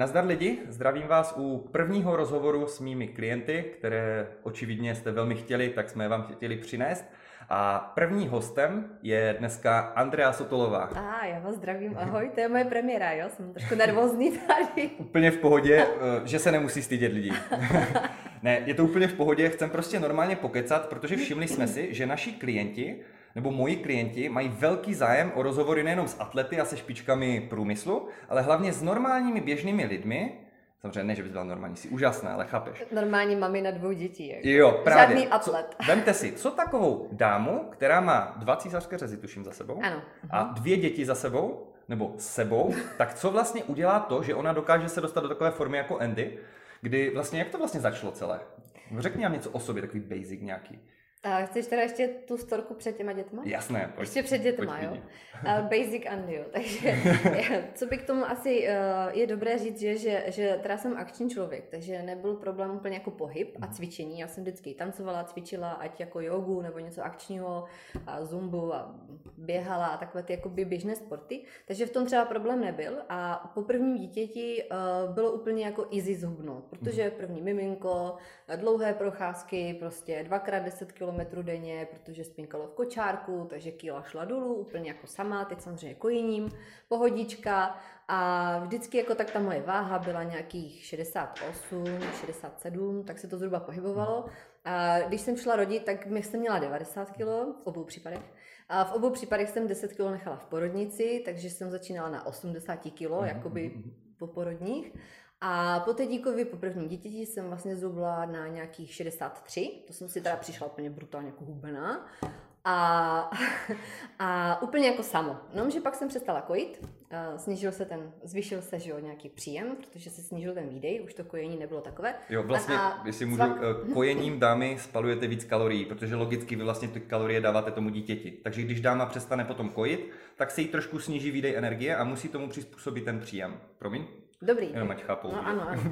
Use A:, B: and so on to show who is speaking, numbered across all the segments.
A: Nazdar lidi, zdravím vás u prvního rozhovoru s mými klienty, které očividně jste velmi chtěli, tak jsme vám chtěli přinést. A první hostem je dneska Andrea Sotolová.
B: A já vás zdravím, ahoj, to je moje premiéra, jo, jsem trošku nervózní tady.
A: Úplně v pohodě, eh, že se nemusí stydět lidi. ne, je to úplně v pohodě, chcem prostě normálně pokecat, protože všimli jsme si, že naši klienti nebo moji klienti mají velký zájem o rozhovory nejenom s atlety a se špičkami průmyslu, ale hlavně s normálními běžnými lidmi, Samozřejmě ne, že bys byla normální, jsi úžasná, ale chápeš.
B: Normální mami na dvou dětí. Jako.
A: Jo, právě.
B: Žádný atlet.
A: Co, vemte si, co takovou dámu, která má dva císařské řezy, tuším, za sebou,
B: ano.
A: a dvě děti za sebou, nebo s sebou, tak co vlastně udělá to, že ona dokáže se dostat do takové formy jako Andy, kdy vlastně, jak to vlastně začalo celé? Řekni nám něco o sobě, takový basic nějaký.
B: A chceš teda ještě tu storku před těma dětma?
A: Jasné.
B: Pojď, ještě před dětma, jo. Uh, basic and jo. Takže co by k tomu asi uh, je dobré říct, že, že, že teda jsem akční člověk, takže nebyl problém úplně jako pohyb a cvičení. Já jsem vždycky tancovala, cvičila, ať jako jogu nebo něco akčního, a zumbu a běhala a takové ty jakoby běžné sporty. Takže v tom třeba problém nebyl a po prvním dítěti uh, bylo úplně jako easy zhubnout, protože mhm. první miminko, dlouhé procházky, prostě dvakrát 10 kg kilometrů denně, protože spinkalo v kočárku, takže kýla šla dolů, úplně jako sama, teď samozřejmě kojením, pohodička a vždycky jako tak ta moje váha byla nějakých 68, 67, tak se to zhruba pohybovalo. A když jsem šla rodit, tak jsem měla 90 kg v obou případech. A v obou případech jsem 10 kg nechala v porodnici, takže jsem začínala na 80 kg, jakoby po porodních. A po té díkovi, po prvním dítěti jsem vlastně zubla na nějakých 63, to jsem si teda přišla úplně brutálně jako hubená. A, a úplně jako samo. No, že pak jsem přestala kojit, snížil se ten, zvýšil se že jo, nějaký příjem, protože se snížil ten výdej, už to kojení nebylo takové.
A: Jo, vlastně, a, jestli můžu, svak... Eh, kojením dámy spalujete víc kalorií, protože logicky vy vlastně ty kalorie dáváte tomu dítěti. Takže když dáma přestane potom kojit, tak se jí trošku sníží výdej energie a musí tomu přizpůsobit ten příjem. Promiň?
B: Dobrý.
A: Jenom ať chápou.
B: No, ano, ano.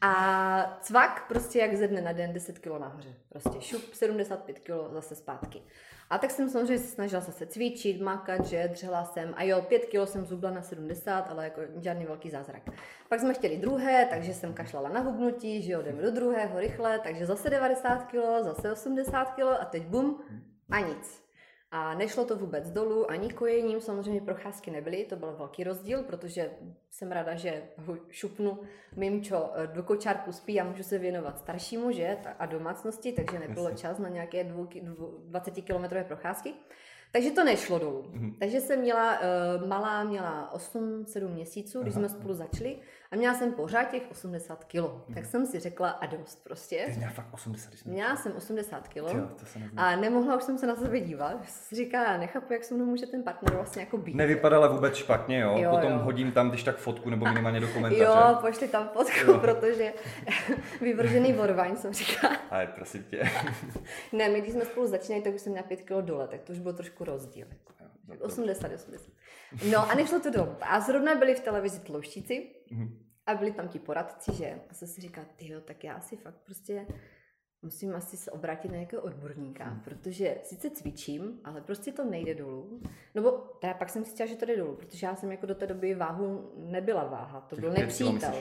B: A cvak prostě jak ze dne na den 10 kg nahoře. Prostě šup 75 kg zase zpátky. A tak jsem samozřejmě se snažila zase cvičit, makat, že dřela jsem. A jo, 5 kg jsem zubla na 70, ale jako žádný velký zázrak. Pak jsme chtěli druhé, takže jsem kašlala na hubnutí, že jo, jdeme do druhého rychle, takže zase 90 kg, zase 80 kg a teď bum a nic. A nešlo to vůbec dolů, ani kojením, samozřejmě procházky nebyly, to byl velký rozdíl, protože jsem ráda, že ho šupnu mimčo eh, do kočárku spí a můžu se věnovat staršímu, že, a domácnosti, takže nebylo čas na nějaké 20-kilometrové procházky. Takže to nešlo dolů. Mm-hmm. Takže jsem měla, uh, malá měla 8-7 měsíců, když Aha. jsme spolu začali a měla jsem pořád těch 80 kg. Mm-hmm. Tak jsem si řekla a dost prostě.
A: Ty měla fakt 80
B: jsme Měla jsem 80 kg a nemohla už jsem se na sebe dívat. Říká, já nechápu, jak se mnou může ten partner vlastně jako být.
A: Nevypadala vůbec špatně, jo? jo Potom jo. hodím tam, když tak fotku nebo minimálně do komentáře.
B: Jo, pošli tam fotku, jo. protože vyvržený vorvaň jsem říkala.
A: Ale prosím tě.
B: ne, my když jsme spolu začínali, tak už jsem měla 5 kg dole, tak to už bylo trošku rozdíl. 80, 80. No a nešlo to dolů. A zrovna byli v televizi tlouštíci mm-hmm. A byli tam ti poradci, že a se si říká, ty tak já asi fakt prostě musím asi se obrátit na nějakého odborníka, hmm. protože sice cvičím, ale prostě to nejde dolů. No bo teda pak jsem si chtěla, že to jde dolů, protože já jsem jako do té doby váhu nebyla váha, to byl nepřítel.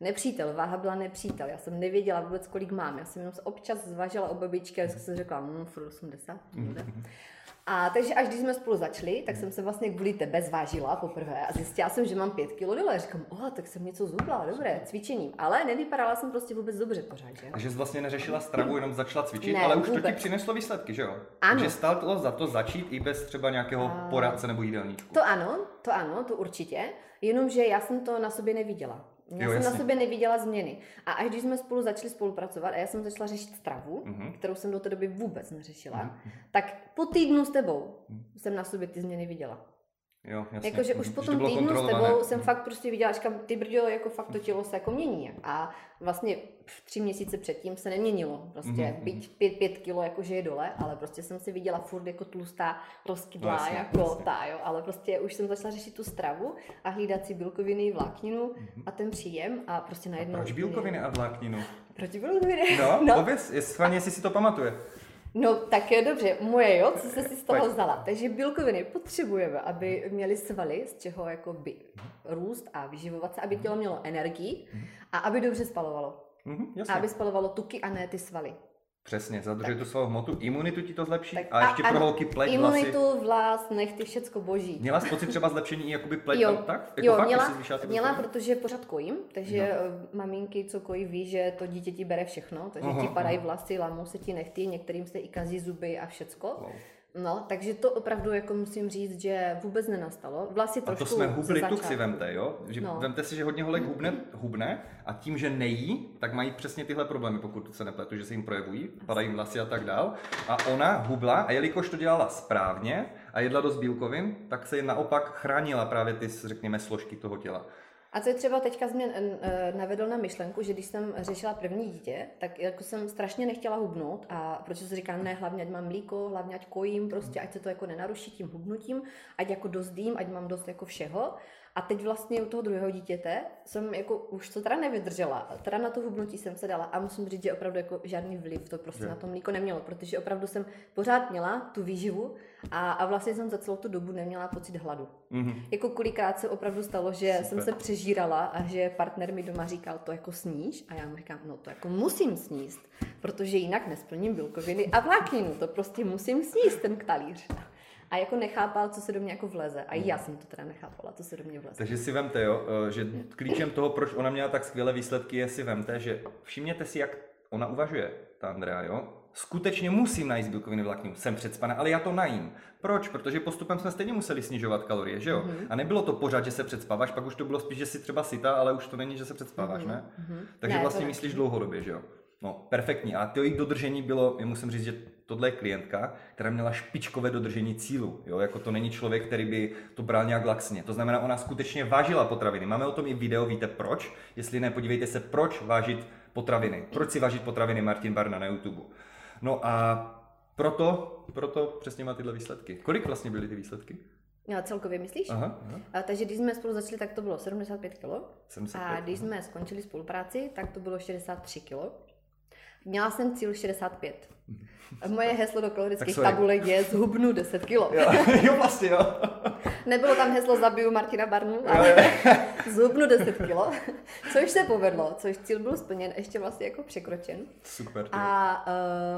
B: Nepřítel, váha byla nepřítel. Já jsem nevěděla vůbec, kolik mám. Já jsem jenom občas zvažila o babičky a jsem řekla, furt 80. Mm-hmm. A takže až když jsme spolu začali, tak jsem se vlastně kvůli tebe zvážila poprvé a zjistila jsem, že mám pět kilo dole. Říkám, oh, tak jsem něco zubla, dobré, cvičením. Ale nevypadala jsem prostě vůbec dobře pořád, že?
A: Takže jsi vlastně neřešila stravu, jenom začala cvičit, ne, ale už vůbec. to ti přineslo výsledky, že jo? Ano. Takže stálo za to začít i bez třeba nějakého a... poradce nebo jídelníčku.
B: To ano, to ano, to určitě. Jenomže já jsem to na sobě neviděla. Já jo, jsem jasně. na sobě neviděla změny. A až když jsme spolu začali spolupracovat a já jsem začala řešit stravu, uh-huh. kterou jsem do té doby vůbec neřešila, uh-huh. tak po týdnu s tebou uh-huh. jsem na sobě ty změny viděla.
A: Jo, jasně.
B: Jakože už po tom týdnu s tebou jsem fakt prostě viděla, říkám, ty brďo, jako fakt to tělo se jako mění. A vlastně tři měsíce předtím se neměnilo. Prostě mm-hmm. byť pět, pět kilo jakože je dole, ale prostě jsem si viděla furt jako tlustá, rozkydlá, no, jasně, jako jasně. ta, jo. Ale prostě už jsem začala řešit tu stravu a hlídat si bílkoviny, vlákninu mm-hmm. a ten příjem a prostě najednou...
A: A proč bílkoviny a vlákninu?
B: Proč bílkoviny?
A: No, no. pověz, jestli, jestli si to pamatuje.
B: No, tak je dobře, moje jo, co jste si z toho vzala. Takže bílkoviny potřebujeme, aby měly svaly, z čeho jako by růst a vyživovat se, aby tělo mělo energii a aby dobře spalovalo.
A: Mhm,
B: A
A: jasně.
B: aby spalovalo tuky a ne ty svaly.
A: Přesně, zadržuje tu svou hmotu, imunitu ti to zlepší
B: Tak
A: a ještě pro
B: ano,
A: holky pleť, vlasy.
B: Imunitu, vlas, nechty, všecko boží.
A: Měla jsi pocit třeba zlepšení i jakoby pleť,
B: Jo,
A: a tak? Jako
B: jo
A: fakt,
B: měla, měla, protože pořád kojím, takže
A: Jo.
B: eh, maminky, co kojí, ví, že to dítě ti bere všechno, takže
A: Aha,
B: ti padají
A: aha.
B: vlasy, lámou se ti nechty, některým se i kazí zuby a všecko.
A: Wow.
B: No, takže to opravdu jako musím říct, že vůbec nenastalo. Vlasy
A: A
B: trošku
A: to jsme hubli tuk si vemte, jo? Že
B: No.
A: Vemte si, že hodně holek hubne, hubne a tím, že nejí, tak mají přesně tyhle problémy, pokud se nepletu, že se jim projevují, padají jim vlasy a tak dál. A ona hubla a jelikož to dělala správně a jedla dost bílkovin, tak se naopak chránila právě ty, řekněme, složky toho těla.
B: A co je třeba teďka jsi mě navedl na myšlenku, že když jsem řešila první dítě, tak jako jsem strašně nechtěla hubnout a protože se říká, ne, hlavně ať mám mlíko, hlavně ať kojím, prostě ať se to jako nenaruší tím hubnutím, ať jako dost jím, ať mám dost jako všeho. A teď vlastně u toho druhého dítěte jsem jako už to teda nevydržela. Teda na to hubnutí jsem se dala a musím říct, že opravdu jako žádný vliv to prostě
A: Jo.
B: na to mlíko nemělo, protože opravdu jsem pořád měla tu výživu a, a vlastně jsem za celou tu dobu neměla pocit hladu.
A: Mhm.
B: Jako kolikrát se opravdu stalo, že
A: Super.
B: jsem se přežírala a že partner mi doma říkal, to jako sníš a já mu říkám, no to jako musím sníst, protože jinak nesplním bílkoviny a vlákninu, to prostě musím sníst ten talíř. A jako nechápal, co se do mě jako vleze. A i já jsem to teda nechápala, co se do mě vleze.
A: Takže si vemte, jo, eh, že klíčem toho, proč ona měla tak skvělé výsledky, je si vemte, že všimněte si, jak ona uvažuje, ta Andrea, jo. Skutečně musím najít bílkoviny vlákninu, jsem předspaná, ale já to najím. Proč? Protože postupem jsme stejně museli snižovat kalorie, že jo?
B: Mhm.
A: A nebylo to pořád, že se předspáváš, pak už to bylo spíš, že si třeba syta, ale už to není, že se předspáváš, ne? Takže
B: Ne,
A: vlastně myslíš dlouhodobě, že jo? No, perfektní. A to jejich dodržení bylo, já musím říct, že tohle je klientka, která měla špičkové dodržení cílu. Jo? Jako to není člověk, který by to bral nějak laxně. To znamená, ona skutečně vážila potraviny. Máme o tom i video, víte proč? Jestli ne, podívejte se, proč vážit potraviny. Proč si vážit potraviny Martin Barna na YouTube. No a proto, proto přesně má tyhle výsledky. Kolik vlastně byly ty výsledky?
B: No, celkově myslíš?
A: Aha, aha.
B: A, takže když jsme spolu začali, tak to bylo 75 kg.
A: 75,
B: A když jsme skončili spolupráci, tak to bylo 63 kg. Měla jsem cíl 65. Moje heslo do kalorických tabulek je zhubnu 10 kg.
A: Jo, jo, vlastně jo.
B: Nebylo tam heslo zabiju Martina Barnu, ale zhubnu 10 kg, což se povedlo, což cíl byl splněn, ještě vlastně jako překročen.
A: Super.
B: A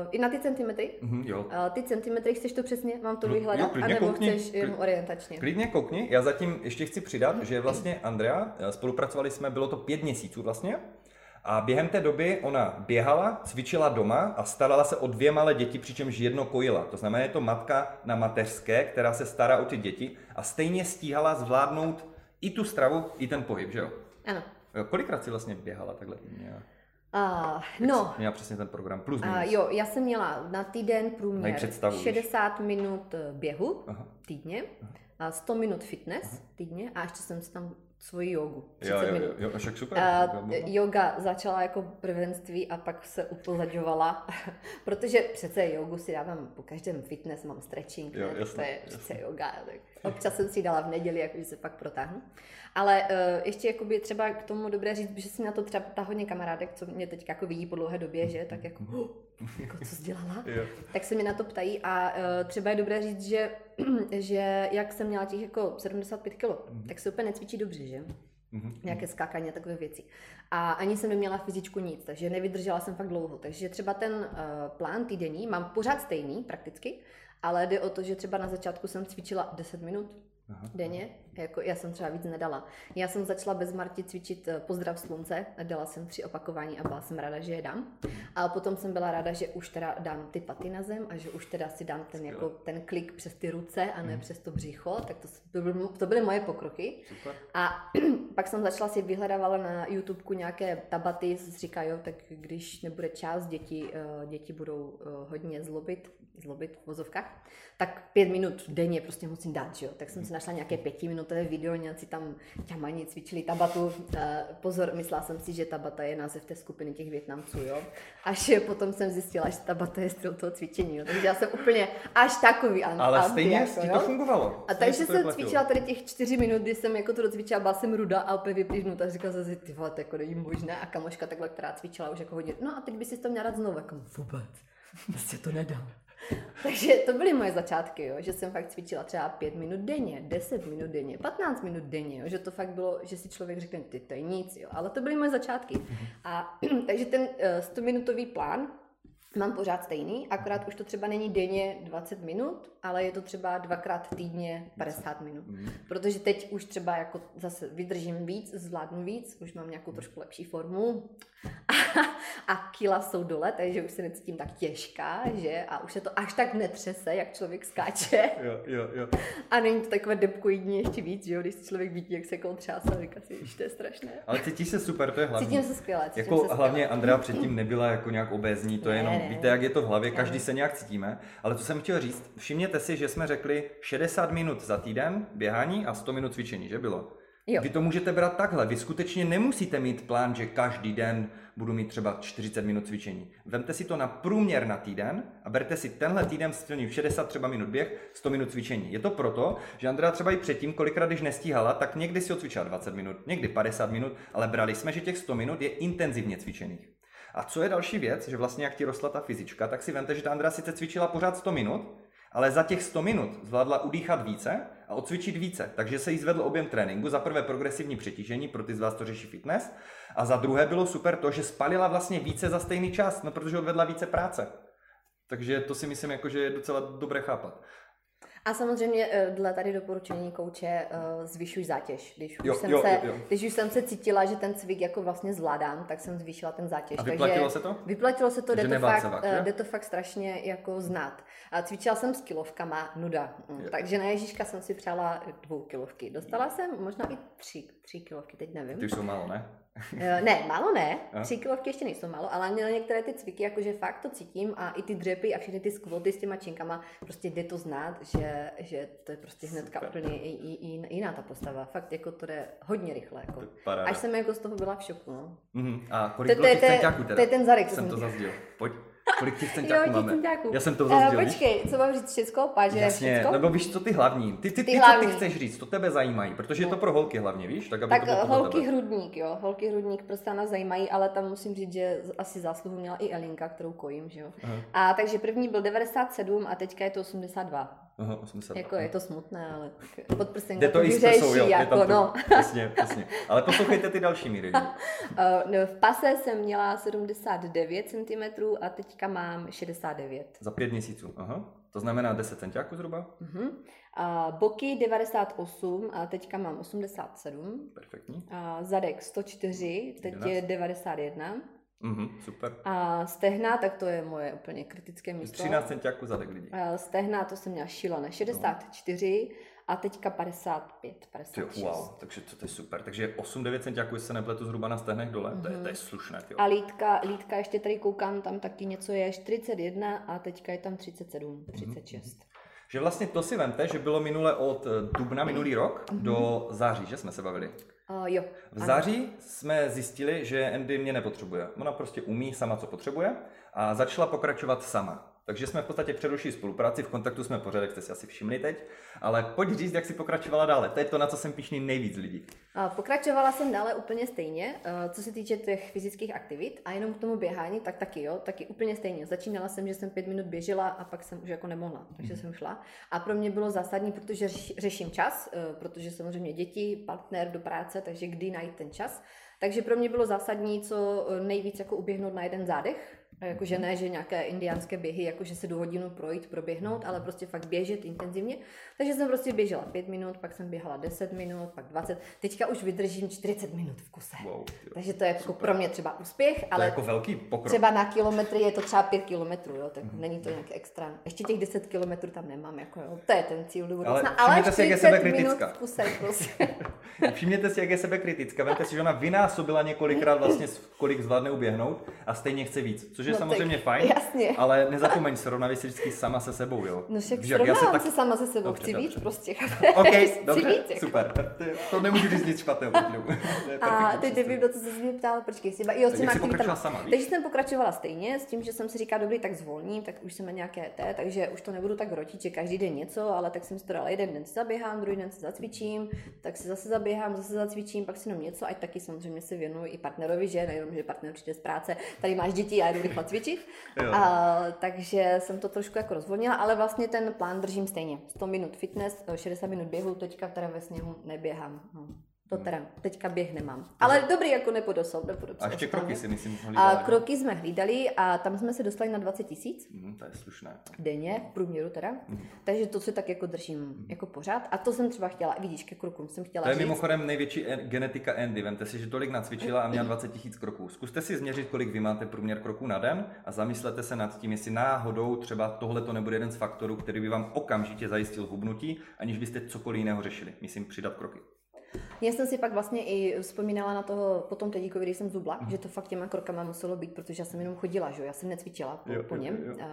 B: uh, i na ty centimetry,
A: Mhm, jo.
B: uh, ty centimetry, chceš to přesně, mám to
A: No, jo,
B: vyhledat,
A: klidně
B: anebo
A: koukni,
B: chceš jen orientačně?
A: Klidně koukni, já zatím ještě chci přidat, že vlastně Andrea, eh, spolupracovali jsme, bylo to pět měsíců vlastně, a během té doby ona běhala, cvičila doma a starala se o dvě malé děti, přičemž jedno kojila. To znamená, je to matka na mateřské, která se stará o ty děti a stejně stíhala zvládnout i tu stravu, i ten pohyb, že jo?
B: Ano.
A: Jo, Kolikrát si vlastně běhala takhle? Měla,
B: Uh, no,
A: měla přesně ten program, plus minus.
B: jo, já jsem měla na týden průměr
A: představu, víš.
B: 60 minut eh, běhu
A: Aha.
B: týdně, a 100 minut fitness týdně a ještě jsem tam svoji jogu. 30
A: Jo, jo, jo, jo, však super.
B: T- yoga začala jako prvenství a pak se upozaďovala, protože přece jogu si dávám po každém fitness, mám stretching,
A: Jo,
B: ne?
A: Jasně,
B: to je přece yoga, tak občas jsem si dala v neděli, jakože se pak protáhnu. Ale uh, ještě jakoby třeba k tomu dobré říct, že si na to třeba ta hodně kamarádek, co mě teď jako vidí po dlouhé době, že tak jako, oh, jako co dělala? Tak se mi na to ptají a uh, třeba je dobré říct, že, že jak jsem měla těch jako 75 kg, tak se úplně necvičí dobře, že?
A: Mhm.
B: Nějaké skákání a takové věci. A ani jsem neměla fyzičku nic, takže nevydržela jsem fakt dlouho. Takže třeba ten uh, plán týdenní mám pořád stejný prakticky, ale jde o to, že třeba na začátku jsem cvičila 10 minut
A: Aha.
B: denně, jako já jsem třeba víc nedala. Já jsem začala bez Marti cvičit eh, pozdrav slunce, dala jsem tři opakování a byla jsem ráda, že je dám. A potom jsem byla ráda, že už teda dám ty paty na zem a že už teda si dám ten, jako, ten klik přes ty ruce a ne přes to břicho, tak to, s- to, byly, to byly moje pokroky.
A: Super.
B: A pak jsem začala si vyhledávala na YouTubeku nějaké tabaty, říká, jo, tak když nebude čas, děti, eh, děti budou eh, hodně zlobit, zlobit v vozovkách, tak pět minut denně prostě musím dát, že jo. Tak jsem si našla nějaké pětiminutové video, nějací tam ťamani cvičili tabatu. Eh, Pozor, myslela jsem si, že tabata je název té skupiny těch Větnamců, jo. Až potom jsem zjistila, že tabata je styl toho cvičení, jo. Takže já jsem úplně až takový an-
A: Ale
B: anti,
A: stejně
B: jako,
A: ti to fungovalo.
B: A
A: Stejně
B: takže jsem
A: vyplatilo.
B: cvičila tady těch čtyři minut, kdy jsem jako to docvičila, byla jsem ruda a úplně vyplížnuta. A říkala jsem si, ty vole, to jako není možné. A kamoška takhle, která cvičila už jako hodně, no a teď by si to měla dát znovu, jako vůbec. Prostě to nedám. Takže to byly moje začátky, jo, že jsem fakt cvičila třeba 5 minut denně, 10 minut denně, 15 minut denně, jo, že to fakt bylo, že si člověk řekne, ty to je nic, jo, ale to byly moje začátky. A takže ten uh, 100 minutový plán mám pořád stejný, akorát už to třeba není denně 20 minut, ale je to třeba dvakrát týdně 50 minut. Mm. Protože teď už třeba jako zase vydržím víc, zvládnu víc, už mám nějakou trošku lepší formu a, a kila jsou dole, takže už se necítím tak těžká, že? A už se to až tak netřese, jak člověk skáče.
A: jo, jo, jo.
B: A není to takové depkoidní ještě víc, že jo? Když člověk vidí, jak se koltřásá, říká si, že to je strašné.
A: Ale cítíš se super, to je hlavně.
B: Cítím se skvěle. Cítím
A: jako
B: se skvěle.
A: hlavně Andrea předtím nebyla jako nějak obézní, to je jenom,
B: ne.
A: Víte, jak je to v hlavě, každý se nějak cítíme. Ale co jsem chtěl říct, všimněte si, že jsme řekli 60 minut za týden běhání a 100 minut cvičení, že bylo?
B: Jo.
A: Vy to můžete brát takhle, vy skutečně nemusíte mít plán, že každý den budu mít třeba 40 minut cvičení. Vemte si to na průměr na týden a berte si tenhle týden splním 60 třeba minut běh, 100 minut cvičení. Je to proto, že Andrea třeba i předtím, kolikrát když nestíhala, tak někdy si odcvičila 20 minut, někdy 50 minut, ale brali jsme, že těch 100 minut je intenzivně cvičených. A co je další věc, že vlastně jak ti rostla ta fyzička, tak si vemte, že ta Andrea sice cvičila pořád 100 minut, ale za těch 100 minut zvládla udýchat více a odcvičit více. Takže se jí zvedl objem tréninku. Za prvé progresivní přetížení, pro ty z vás to řeší fitness. A za druhé bylo super to, že spalila vlastně více za stejný čas, no protože odvedla více práce. Takže to si myslím, jako, že je docela dobré chápat.
B: A samozřejmě eh, dle tady doporučení kouče eh, zvyšuj zátěž. Když už,
A: Jo,
B: jsem
A: jo,
B: se,
A: jo, jo.
B: když už jsem se cítila, že ten cvik jako vlastně zvládám, tak jsem zvýšila ten zátěž.
A: A vyplatilo
B: Takže
A: se to?
B: Vyplatilo se to,
A: Takže
B: jde to, fakt,
A: vak,
B: eh,
A: že?
B: jde to fakt strašně jako znát. A cvičila jsem s kilovkama, nuda. Mm,
A: Jo.
B: Takže na Ježíška jsem si přála dvou kilovky. Dostala jsem možná i tři, tři kilovky, teď nevím.
A: Ty už jsou málo, ne?
B: Eh, Ne, málo ne. Tři kilovky ještě nejsou málo, ale na některé ty cviky, jakože fakt to cítím a i ty dřepy a všechny ty skvoty s těma činkama, prostě jde to znát, že, že to je prostě hnedka
A: Super.
B: úplně i- i- i- jiná ta postava. Fakt jako to jde hodně rychle. Jako.
A: To.
B: Až jsem jako z toho byla v šoku. No.
A: Mhm. A
B: To,
A: kolik
B: to,
A: bylo
B: to,
A: centiáků teda?
B: to je ten zadek, co
A: jsem to zazděl. Pojď. Kolik těch centiáků máme?
B: centiáků.
A: Já jsem to
B: Eh,
A: zazděl, víš?
B: Počkej, co mám říct všechno? Páže
A: Jasně,
B: všecko?
A: nebo víš, co ty hlavní? Ty, ty, ty,
B: Ty
A: ty co ty
B: hlavní.
A: chceš říct, to tebe zajímají, protože je to
B: No.
A: pro holky hlavně, víš? Tak, aby
B: Tak
A: to bylo
B: eh, holky
A: tebe.
B: hrudník, jo. Holky hrudník prostě nás zajímají, ale tam musím říct, že asi zásluhu měla i Elinka, kterou kojím, že jo.
A: Aha.
B: A takže první byl 97 a teďka je to 82.
A: Aha, 80.
B: Jako je to smutné, ale podprsenka
A: Jde to i s
B: vyřeší,
A: prsou, jo, je
B: jako,
A: to,
B: no.
A: přesně, přesně. Ale poslouchejte ty další míry.
B: Uh, no, v pase jsem měla 79 cm a teďka mám 69.
A: Za pět měsíců, aha. To znamená 10 centiáků zhruba?
B: Uh-huh. A boky 98 a teďka mám 87.
A: Perfektní.
B: A zadek 104, teď je
A: 11.
B: 91.
A: Mhm, super.
B: A stehna, tak to je moje úplně kritické místo.
A: 13 centiáků zadek lidí.
B: A Stehna, to jsem měla šílené, 64 a teďka 55,
A: Ty,
B: 56.
A: wow, takže to, to je super. Takže 8-9 centiáků, jestli se nepletu zhruba na stehnech dole, to, je, to je slušné. Tyjo.
B: A lítka, lítka ještě tady koukám, tam taky něco je 41 a teďka je tam 37, 36.
A: Že vlastně to si vemte, že bylo minule od eh, dubna minulý rok do září, že jsme se bavili.
B: Uh, jo.
A: V
B: ano.
A: září jsme zjistili, že Andy mě nepotřebuje. Ona prostě umí sama, co potřebuje a začala pokračovat sama. Takže jsme v podstatě přerušili spolupráci, v kontaktu jsme pořád, jak jste si asi všimli teď, ale pojď říct, jak si pokračovala dále. To je to, na co jsem pišný nejvíc lidí.
B: A Pokračovala jsem dále úplně stejně, eh, co se týče těch fyzických aktivit a jenom k tomu běhání, tak taky jo, taky úplně stejně. Začínala jsem, že jsem pět minut běžela a pak jsem už jako nemohla, takže jsem šla. A pro mě bylo zásadní, protože řeším čas, eh, protože samozřejmě děti, partner do práce, takže kdy najít ten čas. Takže pro mě bylo zásadní, co eh, nejvíc jako uběhnout na jeden zádech, Jakože ne, že nějaké indiánské běhy, jakože se do hodinu projít, proběhnout, ale prostě fakt běžet intenzivně. Takže jsem prostě běžela 5 minut, pak jsem běhala 10 minut, pak 20. Teďka už vydržím 40 minut v kuse.
A: Wow, jo.
B: Takže to je jako pro mě třeba úspěch,
A: To je
B: ale
A: jako velký pokrok.
B: třeba na kilometry je to třeba 5 kilometrů, jo, tak není to nějak extra. Ještě těch 10 kilometrů tam nemám, jako jo, to je ten cíl do budoucna.
A: Ale všimněte si, jak je
B: 40 minut v kuse prostě.
A: Všimněte si, jak je sebekritická. Vemte si, že ona vynásobila několikrát vlastně, kolik zvládne uběhnout a stejně chce víc. Což je
B: No
A: samozřejmě
B: tak,
A: fajn,
B: jasně.
A: ale nezapomeň, srovnávej si vždycky sama se sebou, jo.
B: No však
A: Víš, já
B: srovnávám
A: tak-
B: se sama se sebou,
A: Dobře,
B: chci víc
A: dobře.
B: prostě.
A: OK, dobře,
B: víc, jako.
A: super. To- To nemůžu říct nic špatného.
B: A teď nevím, do co se mě ptal, počkej, si, jo, s
A: Tak
B: těma
A: jsi
B: aktivitama.
A: pokračovala sama, víš?
B: Takže jsem pokračovala stejně, s tím, že jsem si říkala, dobrý, tak zvolním, tak už jsem na nějaké té, takže už to nebudu tak rotit, že každý den něco, ale tak jsem si to dala, jeden den si zaběhám, druhý den si zacvičím, tak si zase zaběhám, zase zacvičím, pak si jenom něco, ať taky samozřejmě se věnuju i partnerovi, že nejenom, že partner přijde z práce, tady máš děti, já jdu cvičit. A, takže jsem to trošku jako rozvolnila, ale vlastně ten plán držím stejně. 100 minut fitness, 60 minut běhu, teďka teda ve sněhu neběhám. No. To teda, teďka běh nemám. Ale dobrý, jako nepodosol. nepodosol
A: a ještě kroky si myslím
B: hlídali. A kroky jsme hlídali a tam jsme se dostali na 20 tisíc.
A: Mm, to je slušné.
B: Denně, v průměru teda. Mm. Takže to se tak jako držím mm. jako pořád. A to jsem třeba chtěla, vidíš, ke krokům jsem chtěla
A: To je říct. mimochodem největší genetika Andy. Vemte si, že tolik nacvičila a měla 20 tisíc kroků. Zkuste si změřit, kolik vy máte průměr kroků na den a zamyslete se nad tím, jestli náhodou třeba tohle to nebude jeden z faktorů, který by vám okamžitě zajistil hubnutí, aniž byste cokoliv jiného řešili. Myslím přidat kroky.
B: Já jsem si pak vlastně i vzpomínala na toho potom tedíkovi, když jsem zubla, mm. že to fakt těma krokama muselo být, protože já jsem jenom chodila, že já jsem necvičila po, jo, po něm. Jo, jo.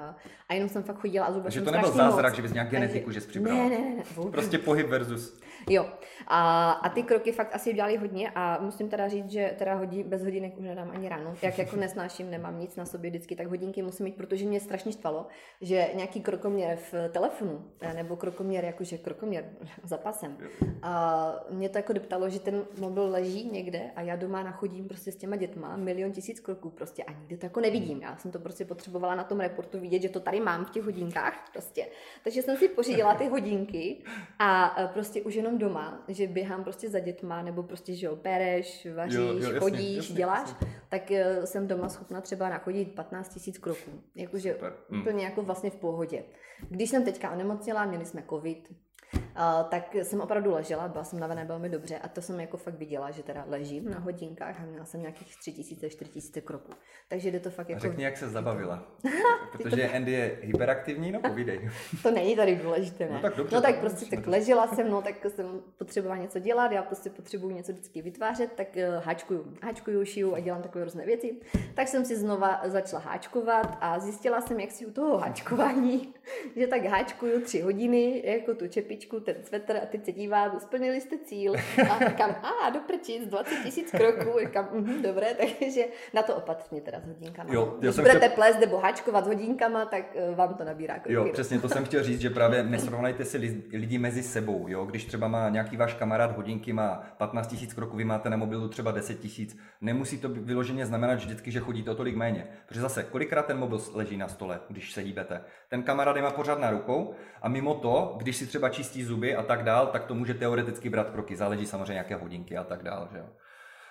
B: A, jenom jsem fakt chodila a zubla
A: že to nebyl zázrak, moc. že bys nějak genetiku, že jsi přibrala.
B: Ne, ne, ne. ne
A: prostě pohyb versus.
B: Jo. A, a ty kroky fakt asi dělali hodně a musím teda říct, že teda hodí, bez hodinek už nedám ani ráno. Jak jako nesnáším, nemám nic na sobě vždycky, tak hodinky musím mít, protože mě strašně štvalo, že nějaký krokoměr v telefonu, nebo krokoměr jakože krokoměr za pasem, a mě to jako deptalo, že ten mobil leží někde a já doma nachodím prostě s těma dětma milion tisíc kroků prostě a nikdy to jako nevidím. Já jsem to prostě potřebovala na tom reportu vidět, že to tady mám v těch hodinkách prostě. Takže jsem si pořídila ty hodinky a prostě už jenom doma, že běhám prostě za dětma nebo prostě, že jo, pereš, vaříš, jo, jo, jasně, chodíš, jasně, děláš, jasně. tak uh, jsem doma schopna třeba nachodit 15 tisíc kroků. Jakože hmm. úplně jako vlastně v pohodě. Když jsem teďka onemocněla, měli jsme covid, Uh, tak jsem opravdu ležela, byla jsem navené velmi dobře a to jsem jako fakt viděla, že teda ležím na hodinkách a měla jsem nějakých 3000, 4000 kroků. Takže jde to fakt jako...
A: A řekni, jak se zabavila. Protože to... Andy je hyperaktivní, no povídej.
B: to není tady důležité, ne?
A: No tak, dobře,
B: no, tak prostě tak ležela jsem, no tak jsem potřebovala něco dělat, já prostě potřebuju něco vždycky vytvářet, tak uh, háčkuju, háčkuju, šiju a dělám takové různé věci. Tak jsem si znova začala háčkovat a zjistila jsem, jak si u toho háčkování, že tak háčkuju tři hodiny, jako tu čepičku, ten svetr a teď se dívám, splnili jste cíl. A říkám, a do prčic, 20 tisíc kroků, říkám, mm, dobré, takže na to opatrně teda s hodinkama. Jo, Když budete chtěl... plést nebo háčkovat s hodinkama, tak uh, vám to nabírá kroky.
A: Jo, přesně to jsem chtěl říct, že právě nesrovnajte si lidi mezi sebou, jo, když třeba má nějaký váš kamarád hodinky, má 15 tisíc kroků, vy máte na mobilu třeba 10 tisíc, nemusí to vyloženě znamenat vždycky, že chodíte o tolik méně. Protože zase, kolikrát ten mobil leží na stole, když se hýbete. Ten kamarád je má pořád na rukou a mimo to, když si třeba čistí zuby a tak dál, tak to může teoreticky brát kroky. Záleží samozřejmě nějaké hodinky a tak dál. Že jo?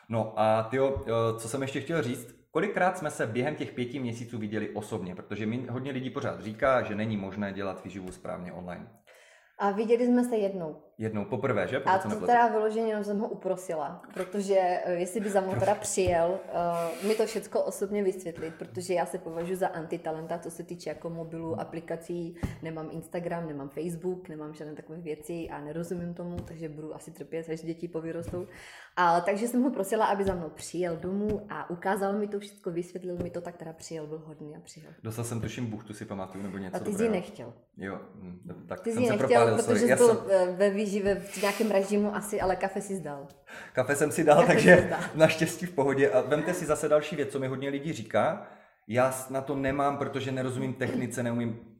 A: No a tyjo, eh, co jsem ještě chtěl říct, kolikrát jsme se během těch pěti měsíců viděli osobně, protože mi hodně lidí pořád říká, že není možné dělat výživu správně online.
B: A viděli jsme se jednou.
A: Jednou, poprvé, že?
B: Pokud a to nepletu. teda vyloženě jsem ho uprosila, protože uh, jestli by za mnou teda přijel, uh, mi to všechno osobně vysvětlit, protože já se považuji za antitalenta, co se týče jako mobilů, aplikací, nemám Instagram, nemám Facebook, nemám žádné takové věci a nerozumím tomu, takže budu asi trpět, až děti povyrostou. A, takže jsem ho prosila, aby za mnou přijel domů a ukázal mi to všechno, vysvětlil mi to, tak teda přijel, byl hodný a přijel.
A: Dostal jsem tuším buchtu, si pamatuju, nebo něco
B: A ty jsi nechtěl.
A: Jo, hm, tak
B: ty
A: jsem
B: jsi
A: se
B: nechtěl,
A: propálil,
B: protože
A: sorry.
B: jsi byl jsem... ve výžive v nějakém režimu asi, ale kafe si zdal.
A: Kafe jsem si dal, kafe takže zdal. naštěstí v pohodě. A vemte si zase další věc, co mi hodně lidí říká. Já na to nemám, protože nerozumím technice, neumím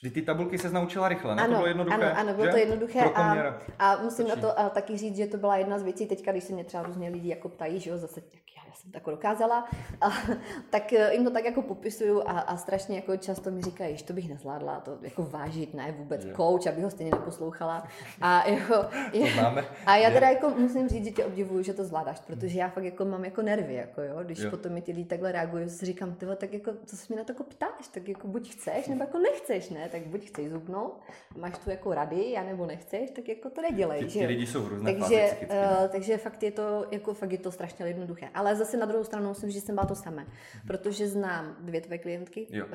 A: Vždy ty tabulky se naučila rychle, ne?
B: Ano,
A: to bylo jednoduché.
B: Ano, ano, bylo že? to jednoduché a, a musím Točí. na to a taky říct, že to byla jedna z věcí, teďka, když se mě třeba různě lidi jako ptají, že jo, zase jak já jsem to jako dokázala, a, tak eh, jim to tak jako popisuju a, a strašně jako často mi říkají, že to bych nezvládla, to jako vážit, ne vůbec je. coach, aby ho stejně neposlouchala. A, jako,
A: je, to máme.
B: a já teda jako musím říct, že tě obdivuju, že to zvládáš, protože já fakt jako mám jako nervy, jako jo, když jo. potom mi ty lidi takhle reagují, si říkám, tyhle, tak jako, co se mi na to jako ptáš, tak jako buď chceš, nebo jako nechceš, ne, tak buď chceš zubnout, máš tu jako rady, já nebo nechceš, tak jako to nedělej. Ti,
A: ti lidi jsou v různé
B: takže, uh, takže fakt je to, jako fakt je to strašně jednoduché. Ale zase na druhou stranu musím, že jsem byla to samé, protože znám dvě tvé klientky, jo. Uh,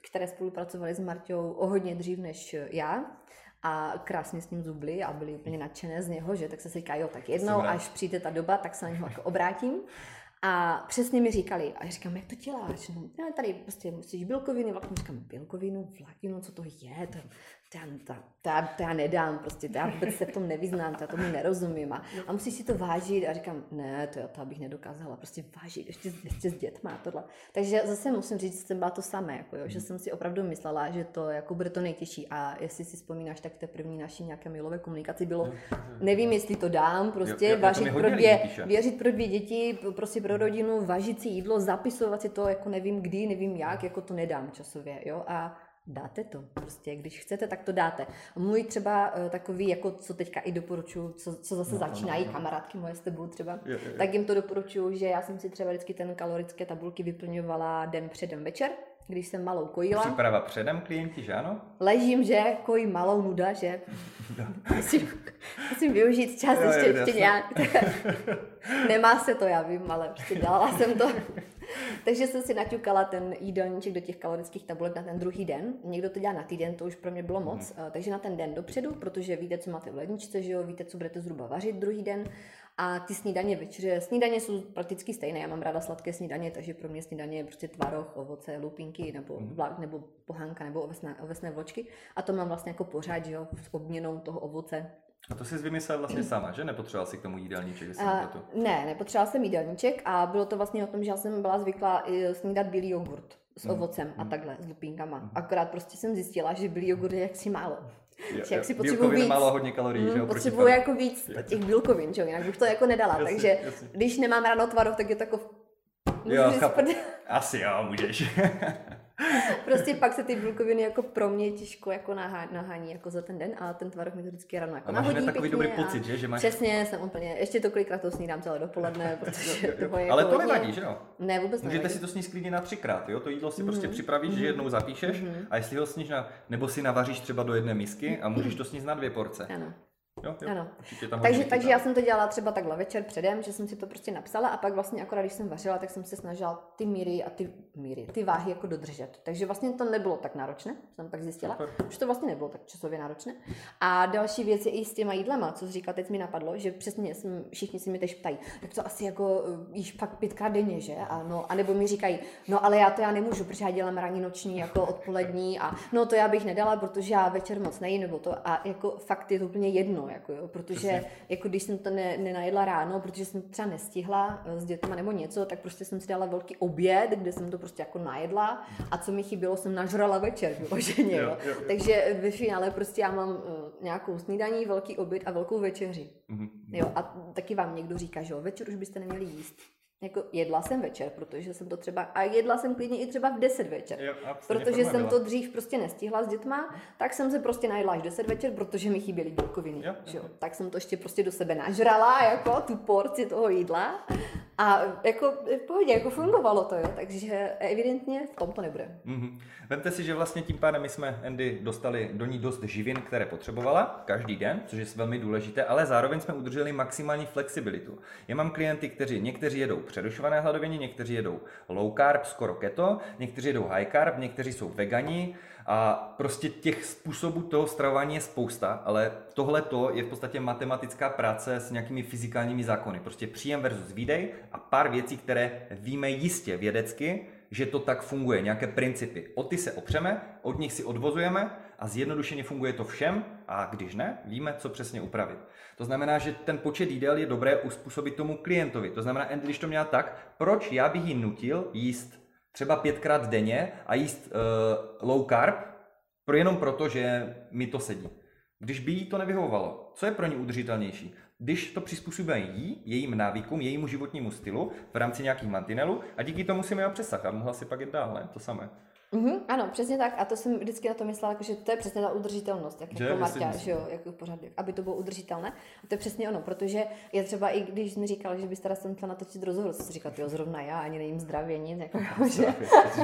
B: které spolupracovaly s Marťou o hodně dřív než já a krásně s ním zubli a byli úplně nadšené z něho, že tak se si říká, jo, tak jednou, až přijde ta doba, tak se na něho jako obrátím. A přesně mi říkali, a já říkám, jak to děláš? No, tady prostě musíš bílkoviny, vlaknu, říkám, bílkovinu, vlaknu, co to je? To já, já, to já nedám, prostě, já vůbec se v tom nevyznám, to já tomu nerozumím. A, a musíš si to vážit a říkám, ne, to, to bych nedokázala, prostě vážit, ještě, ještě s dětma tohle. Takže zase musím říct, že jsem byla to samé, jako jo, že jsem si opravdu myslela, že to jako bude to nejtěžší. A jestli si vzpomínáš, tak v té první naší nějaké milové komunikaci bylo, nevím, jestli to dám, prostě jo, jo, vážit, pro dvě, věřit pro dvě děti, prostě pro rodinu, vážit si jídlo, zapisovat si to, jako nevím kdy, nevím jak, jako to nedám časově, jo, a dáte to. Prostě, když chcete, tak to dáte. Můj třeba uh, takový, jako co teďka i doporučuji, co, co zase no, začínají, no, no. kamarádky moje s tebou třeba, je, je, je. tak jim to doporučuji, že já jsem si třeba vždycky ten kalorické tabulky vyplňovala den předem večer, když jsem malou kojila.
A: Příprava předem klienti, že ano?
B: Ležím, že kojím malou nuda, že musím, musím využít čas jo, ještě, ještě nějak. Nemá se to, já vím, ale prostě dělala jsem to. Takže jsem si naťukala ten jídelníček do těch kalorických tabulek na ten druhý den. Někdo to dělá na týden, to už pro mě bylo moc. Mm. Takže na ten den dopředu, protože víte, co máte v ledničce, že jo, víte, co budete zhruba vařit druhý den. A ty snídaně večeře, snídaně jsou prakticky stejné. Já mám ráda sladké snídaně, takže pro mě snídaně je prostě tvaroh, ovoce, lupinky nebo, mm. vlak, nebo pohánka nebo ovesné, ovesné vločky. A to mám vlastně jako pořád, že jo, s obměnou toho ovoce
A: a to jsi vymyslela vlastně sama, že? Nepotřeboval si k tomu jídelníček?
B: Uh, ne, nepotřebovala jsem jídelníček a bylo to vlastně o tom, že já jsem byla zvyklá snídat bílý jogurt s mm. ovocem mm. a takhle, s lupínkama. Mm. Akorát prostě jsem zjistila, že bílý jogurt je jaksi málo.
A: Je, jak si potřebuji víc. málo hodně kalorií, mm, že jo?
B: Potřebuji jako víc je. těch bílkovin, že jo? Jinak bych to jako nedala. Jasně, Takže jasně. když nemám ráno tvarov, tak je to jako...
A: Jo, Asi jo, můžeš.
B: prostě pak se ty bílkoviny jako pro mě těžko jako nahání jako za ten den a ten tvaroh mi to vždycky ráno jako
A: a máš takový dobrý pocit, že? že máš...
B: Přesně, jsem úplně, ještě to kolikrát to snídám celé dopoledne, protože toho
A: je Ale jako to hodně... nevadí, že jo?
B: Ne, vůbec
A: Můžete nevadí. si to sníst klidně na třikrát, jo? To jídlo si mm-hmm. prostě mhm. připravíš, mm-hmm. že jednou zapíšeš mm-hmm. a jestli ho sníš na, nebo si navaříš třeba do jedné misky a můžeš to sníst na dvě porce.
B: Ano.
A: Jo, jo,
B: ano. takže, takže já jsem to dělala třeba takhle večer předem, že jsem si to prostě napsala a pak vlastně akorát, když jsem vařila, tak jsem se snažila ty míry a ty míry, ty váhy jako dodržet. Takže vlastně to nebylo tak náročné, jsem pak zjistila, Super. že to vlastně nebylo tak časově náročné. A další věc je i s těma jídlema, co jsi říkal, teď mi napadlo, že přesně jsem, všichni si mi teď ptají, tak to asi jako eh, jíš pak pětkrát denně, že? A, no, a nebo mi říkají, no ale já to já nemůžu, protože já dělám ranní, noční, jako odpolední a no to já bych nedala, protože já večer moc nejím, nebo to a jako fakt je to úplně jedno, jako jo, protože Přesně. jako když jsem to ne, nenajedla ráno, protože jsem třeba nestihla eh, s dětma nebo něco, tak prostě jsem si dala velký oběd, kde jsem to prostě jako najedla a co mi chybělo, jsem nažrala večer vyloženě, jo, jo. Jo, jo. Takže ve finále prostě já mám uh, nějakou snídaní, velký oběd a velkou večeři. Mm-hmm. Jo, a taky vám někdo říká, že jo, večer už byste neměli jíst. Jako jedla jsem večer, protože jsem to třeba, a jedla jsem klidně i třeba v 10 večer, jo, protože jsem to dřív prostě nestihla s dětma, tak jsem se prostě najedla až 10 večer, protože mi chyběly bílkoviny, jo, jo. Tak jsem to ještě prostě do sebe nažrala, jako tu porci toho jídla a jako v pohodě, jako fungovalo to, jo, takže evidentně v tom to nebude.
A: Mm-hmm. Vemte si, že vlastně tím pádem my jsme Andy dostali do ní dost živin, které potřebovala každý den, což je velmi důležité, ale zároveň jsme udrželi maximální flexibilitu. Já mám klienty, kteří někteří jedou přerušované hladovění, někteří jedou low carb, skoro keto, někteří jedou high carb, někteří jsou vegani a prostě těch způsobů toho stravování je spousta, ale tohle to je v podstatě matematická práce s nějakými fyzikálními zákony. Prostě příjem versus výdej a pár věcí, které víme jistě vědecky, že to tak funguje, nějaké principy. O ty se opřeme, od nich si odvozujeme a zjednodušeně funguje to všem a když ne, víme, co přesně upravit. To znamená, že ten počet jídel je dobré uspůsobit tomu klientovi. To znamená, když to měla tak, proč já bych ji nutil jíst třeba pětkrát denně a jíst uh, low carb, pro jenom proto, že mi to sedí. Když by jí to nevyhovovalo, co je pro ní udržitelnější? Když to přizpůsobíme jí, jejím návykům, jejímu životnímu stylu v rámci nějakých mantinelů a díky tomu si měla přesah a mohla si pak jít dál, ne? To samé.
B: Mm-hmm, ano, přesně tak. A to jsem vždycky na to myslela, jako, že to je přesně ta udržitelnost, jak že, jako Marta, že jo, jako pořád, aby to bylo udržitelné. A to je přesně ono, protože je třeba i když mi říkal, že bys teda jsem chtěla natočit rozhovor, co si říkal, jo, zrovna já ani nejím zdravě nic, jako,
A: že...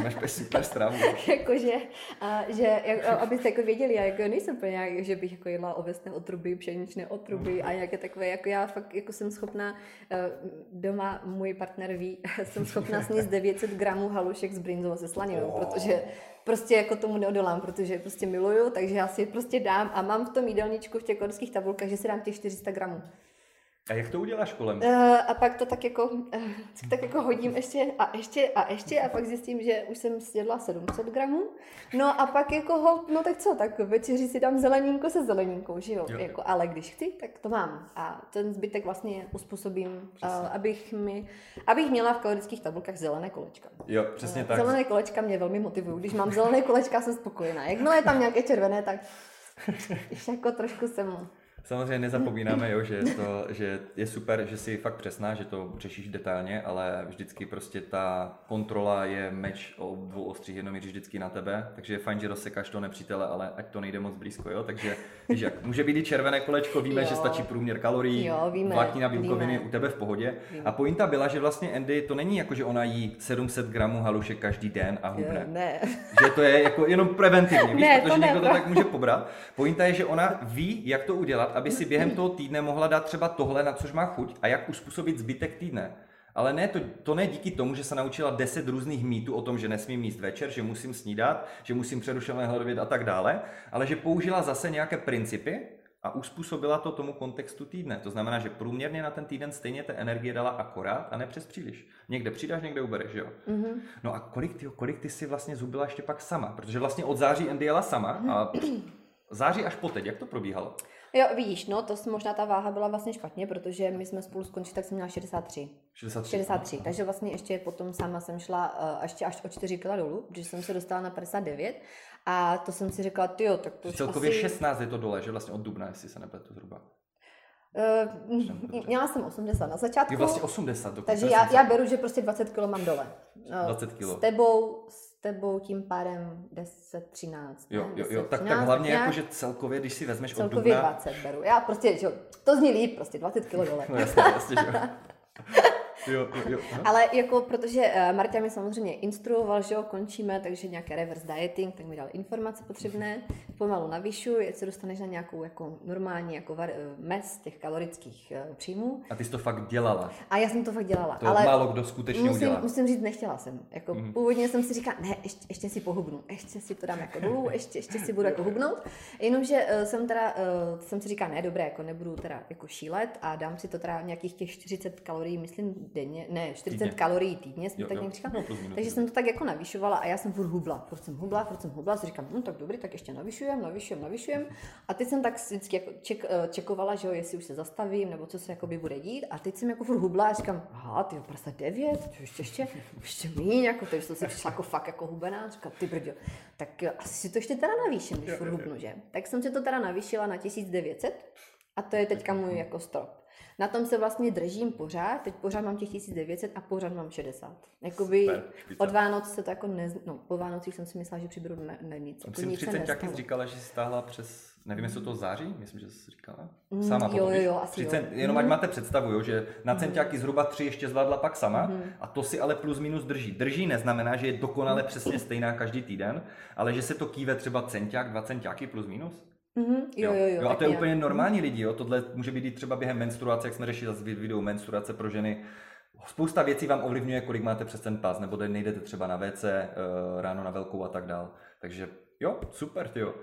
A: máš super stravu.
B: jakože, a, že, jak, abyste jako věděli, já jako nejsem úplně, že bych jako jedla ovesné otruby, pšeničné otruby a nějaké takové, jako já fakt jako jsem schopná, eh, doma můj partner ví, jsem schopná sníst 900 gramů halušek s brinzou se slaninou, oh. Prostě jako tomu neodolám, protože prostě miluju, takže já si je prostě dám a mám v tom jídelníčku v těch korských tabulkách, že si dám těch 400 gramů.
A: A jak to uděláš kolem?
B: Uh, a pak to tak jako, uh, tak jako hodím ještě a ještě a ještě a pak zjistím, že už jsem snědla 700 gramů. No a pak jako hold, no tak co, tak večeři si dám zelenínko se zeleninkou, že jo? jo. Jako, ale když chci, tak to mám. A ten zbytek vlastně uspůsobím, uh, abych, mi, abych měla v kalorických tabulkách zelené kolečka.
A: Jo, přesně uh, tak.
B: Zelené kolečka mě velmi motivují. Když mám zelené kolečka, jsem spokojená. Jakmile je tam nějaké červené, tak ještě jako trošku jsem
A: Samozřejmě nezapomínáme, jo, že, je to, že je super, že si fakt přesná, že to řešíš detailně, ale vždycky prostě ta kontrola je meč o dvou ostřích, jenom míří vždycky na tebe, takže je fajn, že rozsekáš to nepřítele, ale ať to nejde moc blízko, jo, takže víš jak, může být i červené kolečko, víme, jo. že stačí průměr kalorií, jo, víme, vláknina bílkoviny víme. u tebe v pohodě víme. a pointa byla, že vlastně Andy to není jako, že ona jí 700 gramů halušek každý den a hubne.
B: Ne.
A: Že to je jako jenom preventivně, víš, ne, protože to někdo to tak může pobrat. Pointa je, že ona ví, jak to udělat, aby si během toho týdne mohla dát třeba tohle, na což má chuť a jak uspůsobit zbytek týdne. Ale ne, to, to ne díky tomu, že se naučila 10 různých mýtů o tom, že nesmím jíst večer, že musím snídat, že musím přerušené hladovět a tak dále, ale že použila zase nějaké principy a uspůsobila to tomu kontextu týdne. To znamená, že průměrně na ten týden stejně té energie dala akorát a ne přes příliš. Někde přidáš, někde ubereš, jo? Mm-hmm. No a kolik ty, kolik ty si vlastně zubila ještě pak sama? Protože vlastně od září Andy jela sama a září až po teď, jak to probíhalo?
B: Jo, vidíš, no, to možná ta váha byla vlastně špatně, protože my jsme spolu skončili, tak jsem měla 63.
A: 63.
B: 63, takže vlastně ještě potom sama jsem šla uh, ještě až o 4 kg dolů, protože jsem se dostala na 59 a to jsem si řekla, ty tak to
A: Celkově
B: asi...
A: 16 je to dole, že vlastně od dubna, jestli se nepletu zhruba.
B: Uh, měla jsem 80 na začátku.
A: Je vlastně 80
B: dokonce. Takže já, já beru, že prostě 20 kg mám dole.
A: 20 kg.
B: S tebou, s tebou tím pádem 10, 13.
A: Jo, jo, jo. tak, 13, tak hlavně jako, že celkově, když si vezmeš
B: celkově
A: od
B: dubna... 20 beru. Já prostě, že to zní líp, prostě 20 kg dole.
A: no jasně, jasně, že jo. Jo, jo.
B: Ale jako, protože uh, Marta mi samozřejmě instruoval, že jo, končíme, takže nějaké reverse dieting, tak mi dal informace potřebné, pomalu navyšuj, ať se dostaneš na nějakou jako normální jako var, uh, mes těch kalorických uh, příjmů.
A: A ty jsi to fakt dělala.
B: A já jsem to fakt dělala.
A: To ale málo kdo skutečně
B: musím,
A: udělá.
B: Musím říct, nechtěla jsem. Jako mm. Původně jsem si říkala, ne, ještě, ještě si pohubnu, ještě si to dám jako dolů, ještě, ještě si budu jako hubnout. Jenomže uh, jsem teda, uh, jsem si říkala, ne, dobré, jako nebudu teda jako šílet a dám si to teda nějakých těch 40 kalorií, myslím, denně, ne, 40 týdně. kalorií týdně, jsem jo, tak nějak říkala. No, minus, Takže jsem to tak jako navyšovala a já jsem furt hubla. Furt jsem hubla, furt jsem hubla, si říkám, hm, tak dobrý, tak ještě navyšujem, navyšujem, navyšujem. A teď jsem tak vždycky jako ček, eh, čekovala, že jo, jestli už se zastavím, nebo co se jakoby bude dít. A teď jsem jako furt hubla a říkám, aha, ty prostě 9, to ještě, ještě, ještě míň, jako to jsem si přišla jako fakt jako hubená, říkám, ty brďo, tak jo, asi si to ještě teda navýším, když furt hubnu, že? Tak jsem si to teda navýšila na 1900 a to je teďka můj jako strop. Na tom se vlastně držím pořád, teď pořád mám těch 1900 a pořád mám 60. Jakoby od Vánoc se to jako ne, no, po Vánocích jsem si myslela, že přibudu na, na nic.
A: Jako Myslím,
B: nic
A: 30 taky říkala, že jsi stáhla přes, nevím, jestli to září, myslím, že jsi říkala.
B: Mm, sama jo, jo, jo, asi
A: 30, jo. Jenom ať mm. máte představu, jo, že na mm. centiáky zhruba tři ještě zvládla pak sama mm. a to si ale plus minus drží. Drží neznamená, že je dokonale přesně stejná každý týden, ale že se to kýve třeba centiák, dva centiáky plus minus.
B: Mm-hmm, jo, jo, jo,
A: jo. A to je úplně normální lidi, jo. Tohle může být i třeba během menstruace, jak jsme řešili zase video menstruace pro ženy. Spousta věcí vám ovlivňuje, kolik máte přes ten pás, nebo nejdete třeba na WC uh, ráno na velkou a tak dál. Takže jo, super, jo.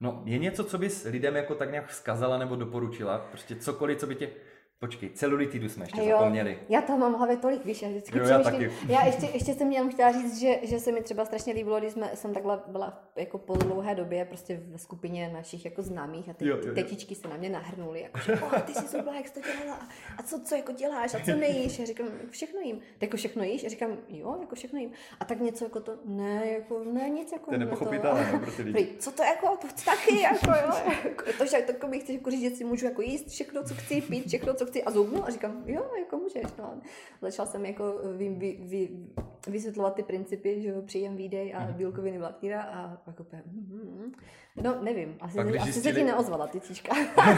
A: No, je něco, co bys lidem jako tak nějak vzkazala nebo doporučila? Prostě cokoliv, co by tě Počkej, celulitidu jsme ještě jo, zapomněli.
B: Já to mám v hlavě tolik, víš, já vždycky jo, já, taky. já ještě, ještě jsem jenom chtěla říct, že, že se mi třeba strašně líbilo, když jsme, jsem takhle byla jako po dlouhé době prostě v skupině našich jako známých a ty, jo, jo, jo. tetičky se na mě nahrnuly, jako že, oh, ty jsi zubla, jak jsi to dělala a co, co jako děláš a co nejíš? Já říkám, všechno jím. Tak jako všechno jíš? Já říkám, jo, jako všechno jím. A tak něco jako to, ne, jako, ne, nic jako.
A: To nepochopitelné, no, pro ty lidi.
B: Co to jako, to taky, jako, jo, jako, to, že to, mi chceš jako říct, že si můžu jako jíst všechno, co chci, pít všechno, co chci a zubnu a říkám, jo, jako můžeš. No. Začal jsem jako vy, vy, vy, vysvětlovat ty principy, že příjem, výdej a mhm. bílkoviny vláknina a pak opět, mm, no nevím, asi, pak, asi se ti neozvala ty cíčka.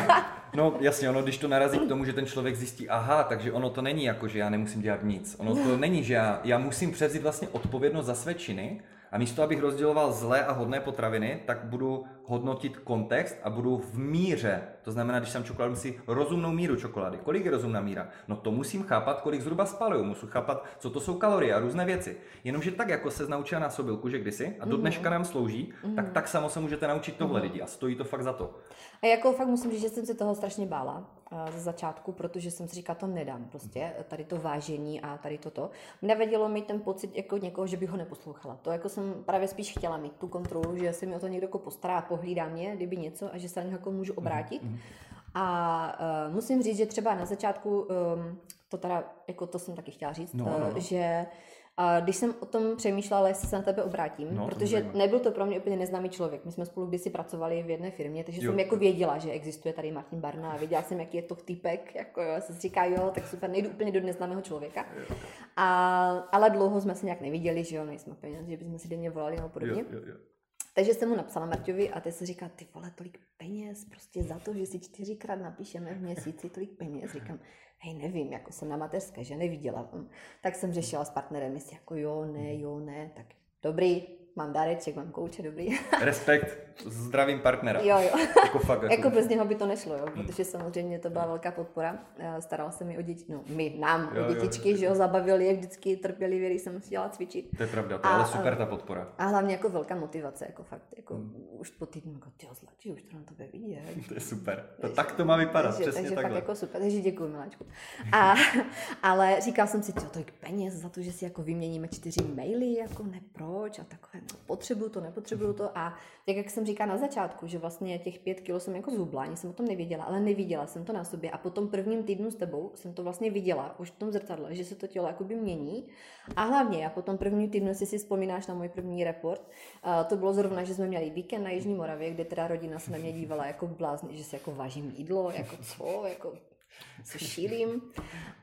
A: no jasně, ono když to narazí k tomu, že ten člověk zjistí, aha, takže ono to není jako, že já nemusím dělat nic. Ono to není, že já, já musím převzít vlastně odpovědnost za své činy a místo, abych rozděloval zlé a hodné potraviny, tak budu hodnotit kontext a budu v míře. To znamená, když jsem čokoládu, si rozumnou míru čokolády. Kolik je rozumná míra? No to musím chápat, kolik zhruba spaluju. Musím chápat, co to jsou kalorie a různé věci. Jenomže tak, jako se naučila na sobilku, že kdysi a do dneška nám slouží, mm. tak tak samo se můžete naučit tohle mm. lidi a stojí to fakt za to.
B: A jako fakt musím říct, že jsem se toho strašně bála ze začátku, protože jsem si říkala, to nedám prostě, tady to vážení a tady toto. Nevedilo mi ten pocit jako někoho, že bych ho neposlouchala. To jako jsem právě spíš chtěla mít tu kontrolu, že se mi o to někdo jako postará, pohlídá mě, kdyby něco a že se na něho jako můžu obrátit. Mm-hmm. A uh, musím říct, že třeba na začátku, um, to teda, jako to jsem taky chtěla říct, no, no, no. že a když jsem o tom přemýšlela, jestli se na tebe obrátím, no, protože nebyl to pro mě úplně neznámý člověk. My jsme spolu kdysi pracovali v jedné firmě, takže jo. jsem jako věděla, že existuje tady Martin Barna a věděla jsem, jaký je to typek, jako jo, se říká, jo, tak super, nejdu úplně do neznámého člověka. A, ale dlouho jsme se nějak neviděli, že jo, nejsme peněz, že bychom si denně volali nebo podobně. Jo, jo, jo. Takže jsem mu napsala Marťovi a ty se říká, ty vole, tolik peněz, prostě za to, že si čtyřikrát napíšeme v měsíci tolik peněz. Říkám, hej, nevím, jako jsem na mateřské, že neviděla. Tak jsem řešila s partnerem, jestli jako jo, ne, jo, ne, tak dobrý, mám dáreček, mám kouče, dobrý.
A: Respekt, zdravím partnera.
B: Jo, jo. Jako, fakt, jako... jako bez něho by to nešlo, jo, protože samozřejmě to byla velká podpora. Starala se mi o děti, no my, nám, jo, o dětičky, jo, jo. že jo, zabavili je vždycky trpělivě, když jsem chtěla cvičit.
A: To je pravda, to je ale super ta podpora.
B: A hlavně jako velká motivace, jako fakt, jako hmm. už po týdnu, jako ty zlatí, už to na tebe vidí.
A: to je super, to, takže, tak to má vypadat,
B: takže,
A: přesně
B: takže
A: takhle.
B: fakt jako super, takže děkuji miláčku. A, ale říkal jsem si, to tolik peněz za to, že si jako vyměníme čtyři maily, jako ne proč a takové, potřebuju to, nepotřebuju to. A tak jak jsem říkala na začátku, že vlastně těch pět kilo jsem jako zubla, ani jsem o tom nevěděla, ale neviděla jsem to na sobě. A po tom prvním týdnu s tebou jsem to vlastně viděla už v tom zrcadle, že se to tělo jakoby mění. A hlavně a po tom prvním týdnu, jestli si vzpomínáš na můj první report, uh, to bylo zrovna, že jsme měli víkend na Jižní Moravě, kde teda rodina se na mě dívala jako blázni, že se jako vážím jídlo, jako co, jako co šílím.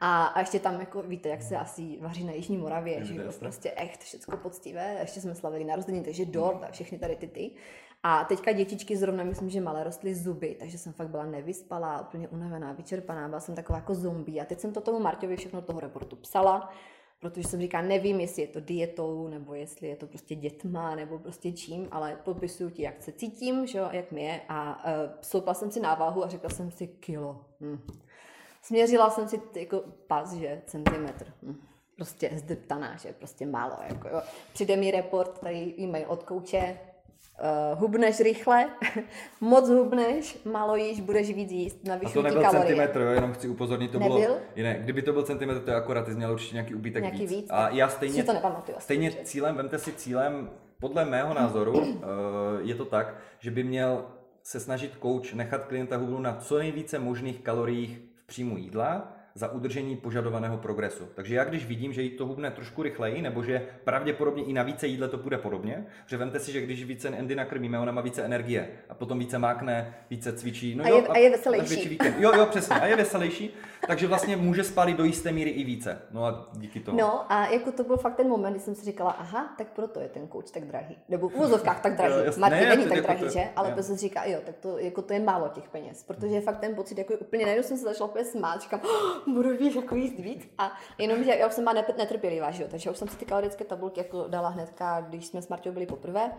B: A, a ještě tam, jako víte, jak se asi vaří na Jižní Moravě, že jo, prostě echt, všechno poctivé. Ještě jsme slavili narozeniny, takže dort a všechny tady ty ty. A teďka dětičky zrovna, myslím, že malé rostly zuby, takže jsem fakt byla nevyspalá, úplně unavená, vyčerpaná, byla jsem taková jako zombie. A teď jsem to tomu Marťovi všechno toho reportu psala, protože jsem říká, nevím, jestli je to dietou, nebo jestli je to prostě dětma, nebo prostě čím, ale popisuju ti, jak se cítím, že jo, jak mi je. A uh, jsem si návahu a řekla jsem si kilo. Hm. Směřila jsem si jako pas, že centimetr. Hm. Prostě zdrptaná, že prostě málo. Jako, jo. Přijde mi report, tady e-mail od kouče, uh, hubneš rychle, moc hubneš, malo jíš, budeš víc jíst, navyšují
A: A to nebyl centimetr, jo, jenom chci upozornit, to nebyl? bylo jiné. Kdyby to byl centimetr, to je akorát, ty jsi měl určitě nějaký úbytek
B: nějaký víc. víc
A: a já stejně,
B: to nepamatuju,
A: stejně cílem, vemte si cílem, podle mého názoru uh, je to tak, že by měl se snažit coach nechat klienta hubnout na co nejvíce možných kaloriích příjmu jídla, za udržení požadovaného progresu. Takže já když vidím, že jí to hubne trošku rychleji, nebo že pravděpodobně i na více jídle to bude podobně, že vemte si, že když více Andy nakrmíme, ona má více energie a potom více mákne, více cvičí.
B: No a, jo, je, a, a je veselější.
A: Víkend. Jo, jo, přesně. A je veselější, takže vlastně může spálit do jisté míry i více. No a díky tomu.
B: No a jako to byl fakt ten moment, kdy jsem si říkala, aha, tak proto je ten kouč tak drahý. Nebo v úzovkách tak drahý. Jo, Martin ne, není tak jako drahý, to, že? Ale to se říká, jo, tak to, jako to je málo těch peněz, protože fakt ten pocit, jako úplně najednou jsem se začala úplně smát, říkám, oh, budu víš, jako jíst víc. A jenom, že já už jsem má netrpělivá, že jo, takže už jsem si ty kalorické tabulky jako dala hnedka, když jsme s Martou byli poprvé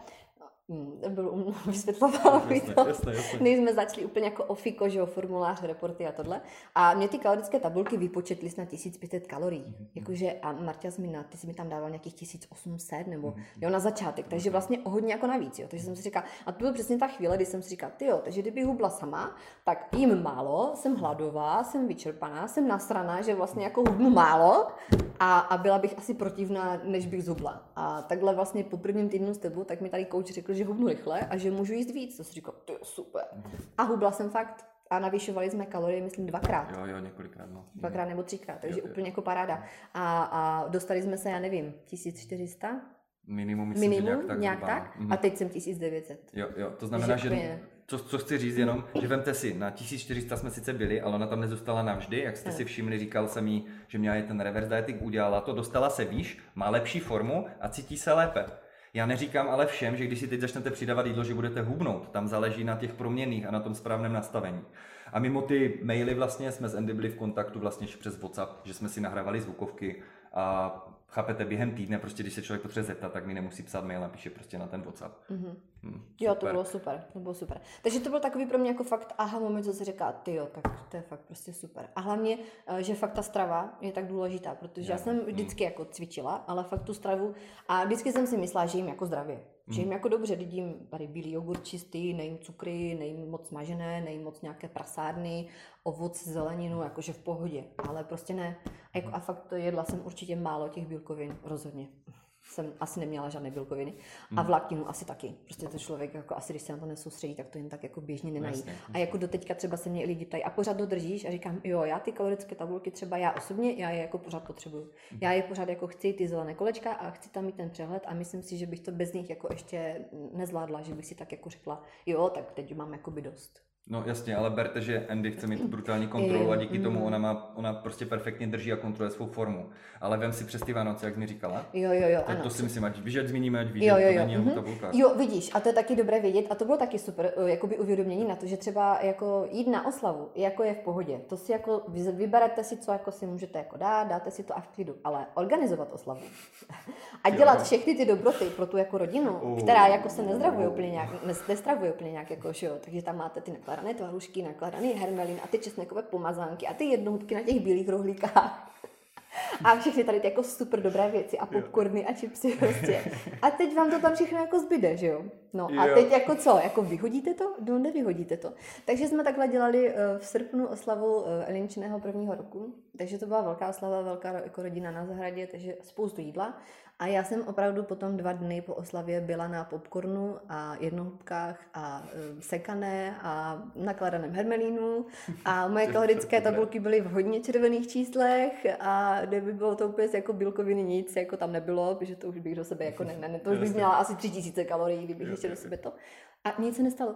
B: nebylo um, vysvětlovala mi to, jasné. než jsme začali úplně jako ofiko, že jo, formulář, reporty a tohle. A mě ty kalorické tabulky vypočetly na 1500 kalorií. Mm-hmm. Jakože, a Marta mi na, ty jsi mi tam dával nějakých 1800 nebo, mm-hmm. jo, na začátek. Takže vlastně o hodně jako navíc, jo. Takže jsem si říkala, a to byla přesně ta chvíle, kdy jsem si říkala, ty jo, takže kdyby hubla sama, tak jim málo, jsem hladová, jsem vyčerpaná, jsem nasraná, že vlastně jako hubnu málo a, a byla bych asi protivná, než bych zhubla. A takhle vlastně po prvním týdnu s tebou, tak mi tady kouč řekl, že hubnu rychle a že můžu jíst víc. To si říkal, to je super. A hubla jsem fakt a navyšovali jsme kalorie, myslím, dvakrát.
A: Jo, jo, několikrát, no.
B: Dvakrát nebo třikrát, takže jo, jo. úplně jako paráda. A, a dostali jsme se, já nevím, 1400?
A: Minimum, myslím, Minimum,
B: nějak tak. Nějak tak? Mhm. A teď jsem 1900.
A: Jo, jo, to znamená, že, že co, co chci říct jenom, že vemte si, na 1400 jsme sice byli, ale ona tam nezůstala navždy, jak jste si všimli, říkal jsem jí, že měla je ten reverse dieting, udělala to, dostala se výš, má lepší formu a cítí se lépe. Já neříkám ale všem, že když si teď začnete přidávat jídlo, že budete hubnout. Tam záleží na těch proměných a na tom správném nastavení. A mimo ty maily vlastně jsme s Andy byli v kontaktu vlastně přes WhatsApp, že jsme si nahrávali zvukovky a chápete, během týdne, prostě když se člověk potřebuje zeptat, tak mi nemusí psát mail, napíše prostě na ten WhatsApp. Mm-hmm.
B: Hmm, jo, to bylo super, to bylo super. Takže to byl takový pro mě jako fakt aha moment, co se říká, ty jo, tak to je fakt prostě super. A hlavně, eh, že fakt ta strava je tak důležitá, protože já, já jsem mm. vždycky jako cvičila, ale fakt tu stravu a vždycky jsem si myslela, že jim jako zdravě. Že jim mm. jako dobře, vidím tady bílý jogurt čistý, nejím cukry, nejím moc smažené, nejím moc nějaké prasárny, ovoc, zeleninu, jakože v pohodě. Ale prostě ne. A, jako, a fakt jedla jsem určitě málo těch bílkovin, rozhodně jsem asi neměla žádné bílkoviny. A hmm. vlákninu asi taky. Prostě to člověk, jako asi když se na to nesoustředí, tak to jen tak jako běžně nenají. Jasně, a jako do teďka třeba se mě lidi ptají, a pořád to držíš? A říkám, jo, já ty kalorické tabulky třeba já osobně, já je jako pořád potřebuju. Hmm. Já je pořád jako chci ty zelené kolečka a chci tam mít ten přehled a myslím si, že bych to bez nich jako ještě nezvládla, že bych si tak jako řekla, jo, tak teď mám jakoby dost.
A: No jasně, ale berte, že Andy chce mít brutální kontrolu a díky tomu mm. ona, má, ona prostě perfektně drží a kontroluje svou formu. Ale vem si přes ty Vánoce, jak jsi mi říkala.
B: Jo, jo, jo.
A: Tak
B: ano.
A: to si myslím, ať víš, ať zmíníme, ať víš, jo, jo, jo. to není mm-hmm. tabulka.
B: Jo, vidíš, a to je taky dobré vědět a to bylo taky super, eh, jakoby uvědomění na to, že třeba jako jít na oslavu, jako je v pohodě. To si jako, vyberete si, co jako si můžete jako dát, dáte si to a v klidu, ale organizovat oslavu a dělat jo. všechny ty dobroty pro tu jako rodinu, uh. která jako se nezdravuje úplně nějak, nestravuje úplně nějak, jako, že jo, takže tam máte ty nakladané tvarušky, nakladaný hermelin a ty česnekové pomazánky a ty jednotky na těch bílých rohlíkách. A všechny tady ty jako super dobré věci a popcorny a chipsy prostě. A teď vám to tam všechno jako zbyde, že jo? No a teď jako co? Jako vyhodíte to? No nevyhodíte to. Takže jsme takhle dělali eh, v srpnu oslavu eh, Elinčiného prvního roku. Takže to byla velká oslava, velká jako rodina na zahradě, takže spoustu jídla. A já jsem opravdu potom dva dny po oslavě byla na popcornu a jednohubkách a e, sekané a nakladaném hermelínu a moje kalorické tabulky byly v hodně červených číslech a kdyby bylo to úplně jako bílkoviny nic, jako tam nebylo, protože to už bych do sebe jako ne, ne to už bych měla asi tři tisíce kalorií, kdybych ještě do sebe to. A nic se nestalo.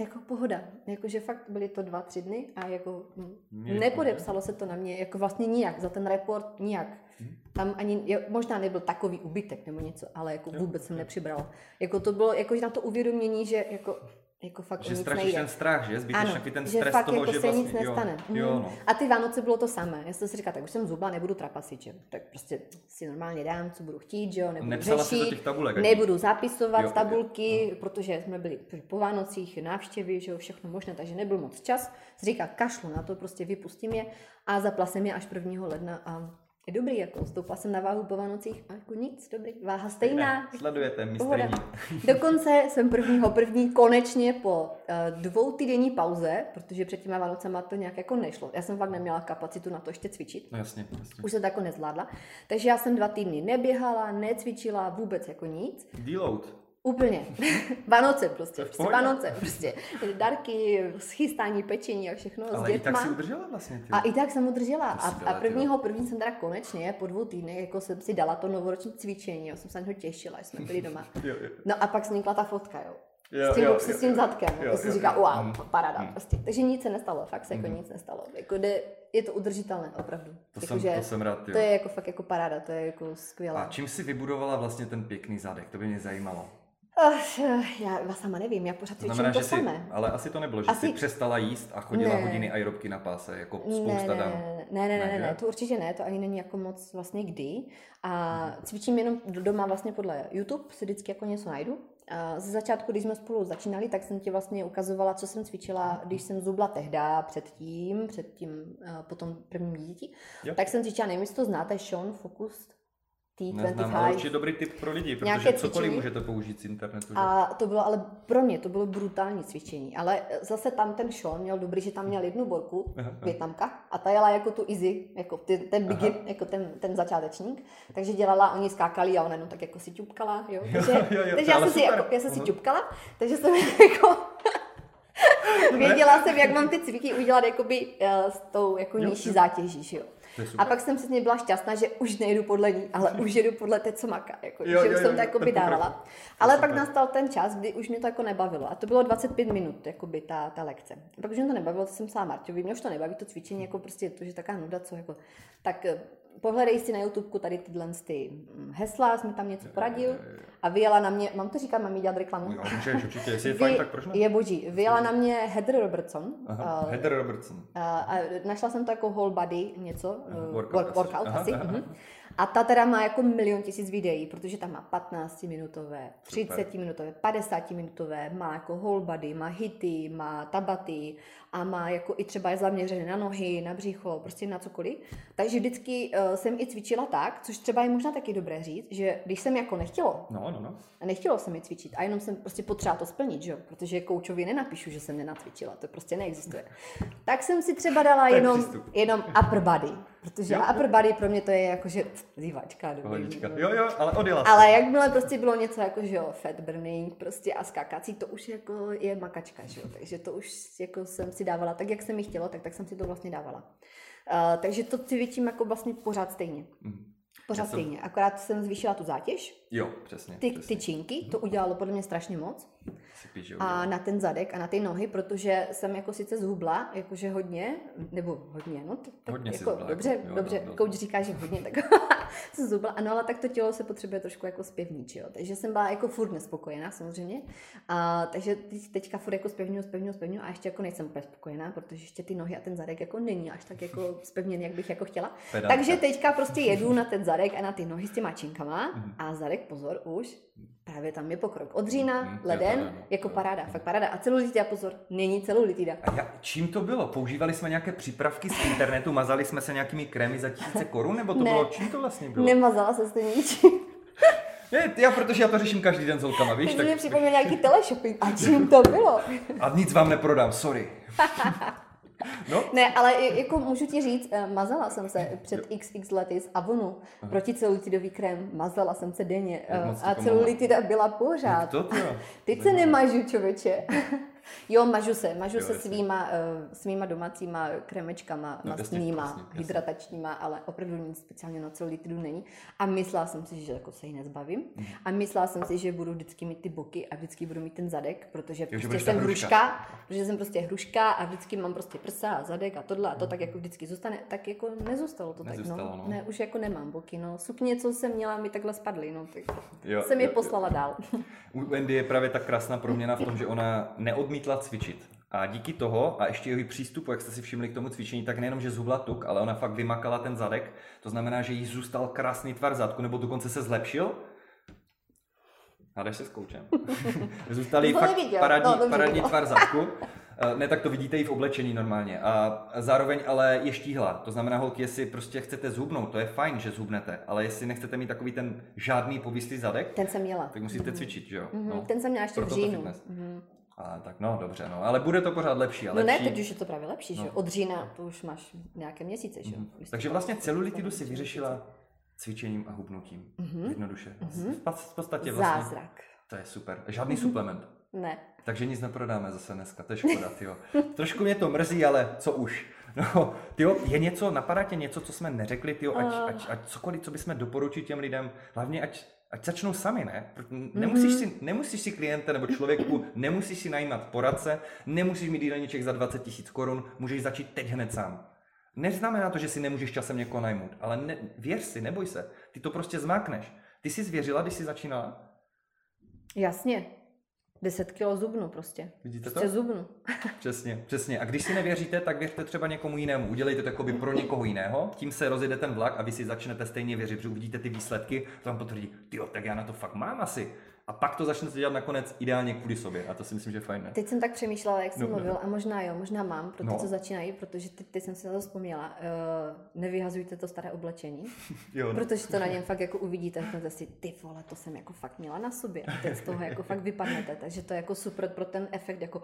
B: Jako pohoda. Jakože fakt byly to dva, tři dny a jako Mě nepodepsalo se to na mě jako vlastně nijak, za ten report nijak. Hmm. Tam ani, možná nebyl takový ubytek nebo něco, ale jako vůbec jsem nepřibrala. Jako to bylo, jako na to uvědomění, že jako jako fakt
A: že
B: strašíš
A: ten strach, že? Zbyteš ano, ten stres
B: že fakt
A: toho,
B: jako
A: že
B: se
A: vlastně,
B: nic nestane. Jo, jo, mhm. no. A ty Vánoce bylo to samé. Já jsem si říkala, tak už jsem zubla, nebudu trapasit, že? Tak prostě si normálně dám, co budu chtít, že jo? Nebudu
A: Nepsala
B: řešit,
A: do těch tabulek,
B: nebudu zapisovat jo, tabulky, jo. protože jsme byli po Vánocích, návštěvy, že jo, všechno možné, takže nebyl moc čas. Říká, kašlu na to, prostě vypustím je a zaplasím je až 1. ledna a je dobrý, jako stoupla jsem na váhu po Vánocích a jako nic, dobrý, váha stejná.
A: Ne, sledujete, mistrní.
B: Dokonce jsem prvního první konečně po uh, dvou týdenní pauze, protože před těma Vánocema to nějak jako nešlo. Já jsem fakt neměla kapacitu na to ještě cvičit.
A: No jasně, jasně.
B: Už se to jako nezvládla. Takže já jsem dva týdny neběhala, necvičila vůbec jako nic.
A: Deload.
B: Úplně. Vánoce prostě. prostě Vánoce prostě. Darky, schystání pečení a všechno
A: Ale
B: s dětma.
A: i tak si udržela vlastně. Ty.
B: A i tak jsem udržela. A, a prvního první jsem teda konečně po dvou týdnech jako jsem si dala to novoroční cvičení. Já jsem se na něho těšila, jsme byli doma.
A: jo, jo.
B: No a pak vznikla ta fotka, jo. Jo, s tím, jo, jo, s tím zadkem. Jo, to si říká, wow, mm. paráda. Mm. Prostě. Takže nic se nestalo, fakt se jako mm. nic nestalo. Jako jde, je to udržitelné, opravdu.
A: To, jako, jsem, to jsem rád, jo.
B: To je jako fakt jako paráda, to je jako skvělé.
A: A čím si vybudovala vlastně ten pěkný zadek? To by mě zajímalo.
B: Uh, já sama nevím, já pořád cvičím znamená, to
A: že
B: samé.
A: Si, ale asi to nebylo, že asi... jsi přestala jíst a chodila ne. hodiny aerobky na páse, jako spousta
B: ne,
A: dám.
B: Ne, ne, ne, ne, ne, to určitě ne, to ani není jako moc vlastně kdy. A cvičím jenom doma vlastně podle YouTube, si vždycky jako něco najdu. A ze začátku, když jsme spolu začínali, tak jsem ti vlastně ukazovala, co jsem cvičila, když jsem zubla tehda, předtím, předtím, potom prvním dítěti. Tak jsem cvičila, nevím, jestli to znáte, Sean Focus
A: T25. Neznám, ale určitě dobrý tip pro lidi, protože cokoliv můžete použít z internetu. Že?
B: A to bylo ale pro mě, to bylo brutální cvičení. Ale zase tam ten Sean měl dobrý, že tam měl jednu borku, větnamka, a ta jela jako tu easy, jako ty, ten begin, Aha. jako ten, ten začátečník. Takže dělala, oni skákali a ona jenom tak jako si ťupkala, jo. Takže, jo, jo, jo, takže já jsem, si, jako, já jsem si ťupkala, takže jsem jako Věděla jsem, jak mám ty cviky udělat jakoby, uh, s tou jako nižší zátěží, jo. A pak jsem přesně byla šťastná, že už nejdu podle ní, ale už jedu podle té, co maká. Jako, jo, že jo, už jo, jsem to jako by dávala. Ale pak nastal ten čas, kdy už mě to jako nebavilo. A to bylo 25 minut, jako by ta, ta lekce. A pak už mě to nebavilo, to jsem psala Marťovi, mě už to nebaví, to cvičení, jako prostě to, že taká nuda, co jako. Tak pohledej si na YouTube tady tyhle ty mm, hesla, jsme tam něco poradil a vyjela na mě, mám to říkat, mám jí dělat reklamu?
A: No, můžeš, určitě, jestli je fajn, tak proč ne?
B: Je boží. Vyjela na mě Heather Robertson.
A: Aha, uh, Heather Robertson.
B: Uh, a našla jsem to jako whole body něco, uh, workout, work, workout aha, asi. Aha. Uh-huh. A ta teda má jako milion tisíc videí, protože tam má 15 minutové, 30 minutové, 50 minutové, má jako whole body, má hity, má tabaty a má jako i třeba je zaměřené na nohy, na břicho, prostě na cokoliv. Takže vždycky uh, jsem i cvičila tak, což třeba je možná taky dobré říct, že když jsem jako nechtělo,
A: No, no, no.
B: a nechtělo se mi cvičit a jenom jsem prostě potřeba to splnit, že protože koučovi nenapíšu, že jsem nenacvičila, to prostě neexistuje. Tak jsem si třeba dala jenom, jenom upper body, protože
A: Jo.
B: upper body pro mě to je jakože zývačka. no.
A: Jo, jo, ale odjela se.
B: Ale jakmile prostě bylo něco jako, že jo, fat burning prostě a skákací, to už jako je makačka, že jo, takže to už jako jsem si dávala tak, jak jsem mi chtěla, tak, tak jsem si to vlastně dávala. Uh, takže to cvičím jako vlastně pořád stejně.
A: Mhm.
B: Pořád
A: jsem-
B: stejně, akorát jsem zvýšila tu zátěž,
A: Jo, přesně.
B: ty,
A: přesně.
B: ty činky, to udělalo podle mě strašně moc. A na ten zadek a na ty nohy, protože jsem jako sice zhubla, jakože hodně, nebo hodně, no tak
A: Hodně
B: jako,
A: zhubla,
B: dobře,
A: jako, jo,
B: dobře,
A: no, no.
B: kouč říká, že hodně, tak jsem zhubla, ano, ale tak to tělo se potřebuje trošku jako zpěvnit, jo, takže jsem byla jako furt nespokojená samozřejmě, a, takže teď- teďka furt jako zpěvňuju, zpěvňuju, zpěvňuju a ještě jako nejsem úplně spokojená, protože ještě ty nohy a ten zadek jako není až tak jako zpevněný, jak bych jako chtěla,
A: Pedantka.
B: takže teďka prostě jedu na ten zadek a na ty nohy s těma činkama.
A: Mhm.
B: a zadek, pozor, už právě tam je pokrok. Od října,
A: jo,
B: leden,
A: je, no.
B: jako
A: Jo.
B: paráda, fakt paráda. A celulitida, pozor, není celulitida.
A: A já, čím to bylo? Používali jsme nějaké přípravky z internetu, mazali jsme se nějakými krémy za tisíce korun, nebo to
B: Ne.
A: bylo, čím to vlastně bylo?
B: Nemazala se s tím ničím.
A: Ne, já, protože já to řeším každý den s holkama, víš,
B: Teď
A: tak
B: mi připomněl nějaký teleshopping. A čím to bylo?
A: a nic vám neprodám, sorry. No,
B: Ne, ale jako můžu ti říct, eh, mazala jsem se před xx lety z Avonu proti celulitidový krém. Mazala jsem se denně eh, a celulitida byla pořád.
A: to jo?
B: Teď se nemažu, člověče. Jo, mažu se, mažu
A: Jo,
B: se svýma, uh, svýma domácíma kremečkama,
A: No, jasně,
B: mastnýma,
A: jasně, jasně.
B: hydratačníma, ale opravdu nic speciálně na celulitidu není. A myslela jsem si, že jako se jí nezbavím.
A: Mhm.
B: A myslela jsem si, že budu vždycky mít ty boky a vždycky budu mít ten zadek, protože
A: že
B: prostě jsem
A: hruška.
B: hruška, protože jsem prostě hruška a vždycky mám prostě prsa a zadek a tohle a to tak jako vždycky zůstane. Tak jako nezůstalo to
A: Nezůstalo,
B: tak, no.
A: no.
B: Ne, už jako nemám boky, no. Sukně, co jsem měla, mi takhle spadly, no. Tak
A: Jo,
B: jsem je
A: jo, jo.
B: poslala dál.
A: U Wendy je právě tak krásná proměna v tom, že ona neodmítla cvičit. A díky toho a ještě její přístupu, jak jste si všimli k tomu cvičení, tak nejenom, že zhubla tuk, ale ona fakt vymakala ten zadek. To znamená, že jí zůstal krásný tvar zadku, nebo dokonce se zlepšil. Hádáš se s koučem. Zůstal jí
B: To jsem
A: fakt
B: neviděl.
A: parádní,
B: No,
A: parádní tvar zadku. Eh, Ne, tak to vidíte i v oblečení normálně. A zároveň ale je štíhla. To znamená, holky, jestli prostě chcete zhubnout, to je fajn, že zhubnete, ale jestli nechcete mít takový ten žádný povislý zadek,
B: Ten jsem měla.
A: tak musíte cvičit, že jo?
B: Mhm, ten jsem měla ještě v říjnu. Mhm.
A: A tak no, dobře, no, ale bude to pořád lepší a
B: No ne,
A: lepší.
B: teď už je to právě lepší, že
A: No.
B: jo? Od října to už máš nějaké měsíce, že jo?
A: Mhm. Takže vlastně celulitidu si vyřešila cvičením a hubnutím. Jednoduše. V pa- V podstatě vlastně.
B: Zázrak.
A: To je super. Žádný suplement.
B: Ne.
A: Takže nic neprodáme zase dneska, to je škoda, tyjo. Trošku mě to mrzí, ale co už. No, tyjo, je něco, napadá tě něco, co jsme neřekli, tyjo, ať,
B: Ah.
A: ať, ať cokoliv, co bychom doporučit těm lidem, hlavně ať, ať začnou sami, ne? Proto Nemusíš, si, nemusíš si kliente nebo člověku, nemusíš si najímat poradce, nemusíš mít jídelníček za 20 tisíc korun, můžeš začít teď hned sám. Neznamená to, že si nemůžeš časem někoho najmout, ale ne, věř si, neboj se, ty to prostě zmákneš. Ty jsi zvěřila, když jsi začínala?
B: Jasně. 10 kilo zubnu prostě.
A: Vidíte
B: Prostě
A: to?
B: zubnu.
A: Přesně, přesně. A když si nevěříte, tak věřte třeba někomu jinému. Udělejte to jakoby pro někoho jiného, tím se rozjede ten vlak a vy si začnete stejně věřit, protože uvidíte ty výsledky, to vám potvrdí, jo, tak já na to fakt mám asi. A pak to začnete dělat nakonec ideálně kvůli sobě. A to si myslím, že je fajn, ne?
B: Teď jsem tak přemýšlela, jak jsem
A: No, no.
B: mluvil, a možná jo, možná mám, pro ty,
A: No.
B: co začínají, protože teď, teď jsem si na to vzpomněla. Uh, nevyhazujte to staré oblečení,
A: Jo, no.
B: protože to na něm fakt jako uvidíte, řeknete si, ty vole, to jsem jako fakt měla na sobě. A teď z toho jako fakt vypadnete, takže to je jako super pro ten efekt, jako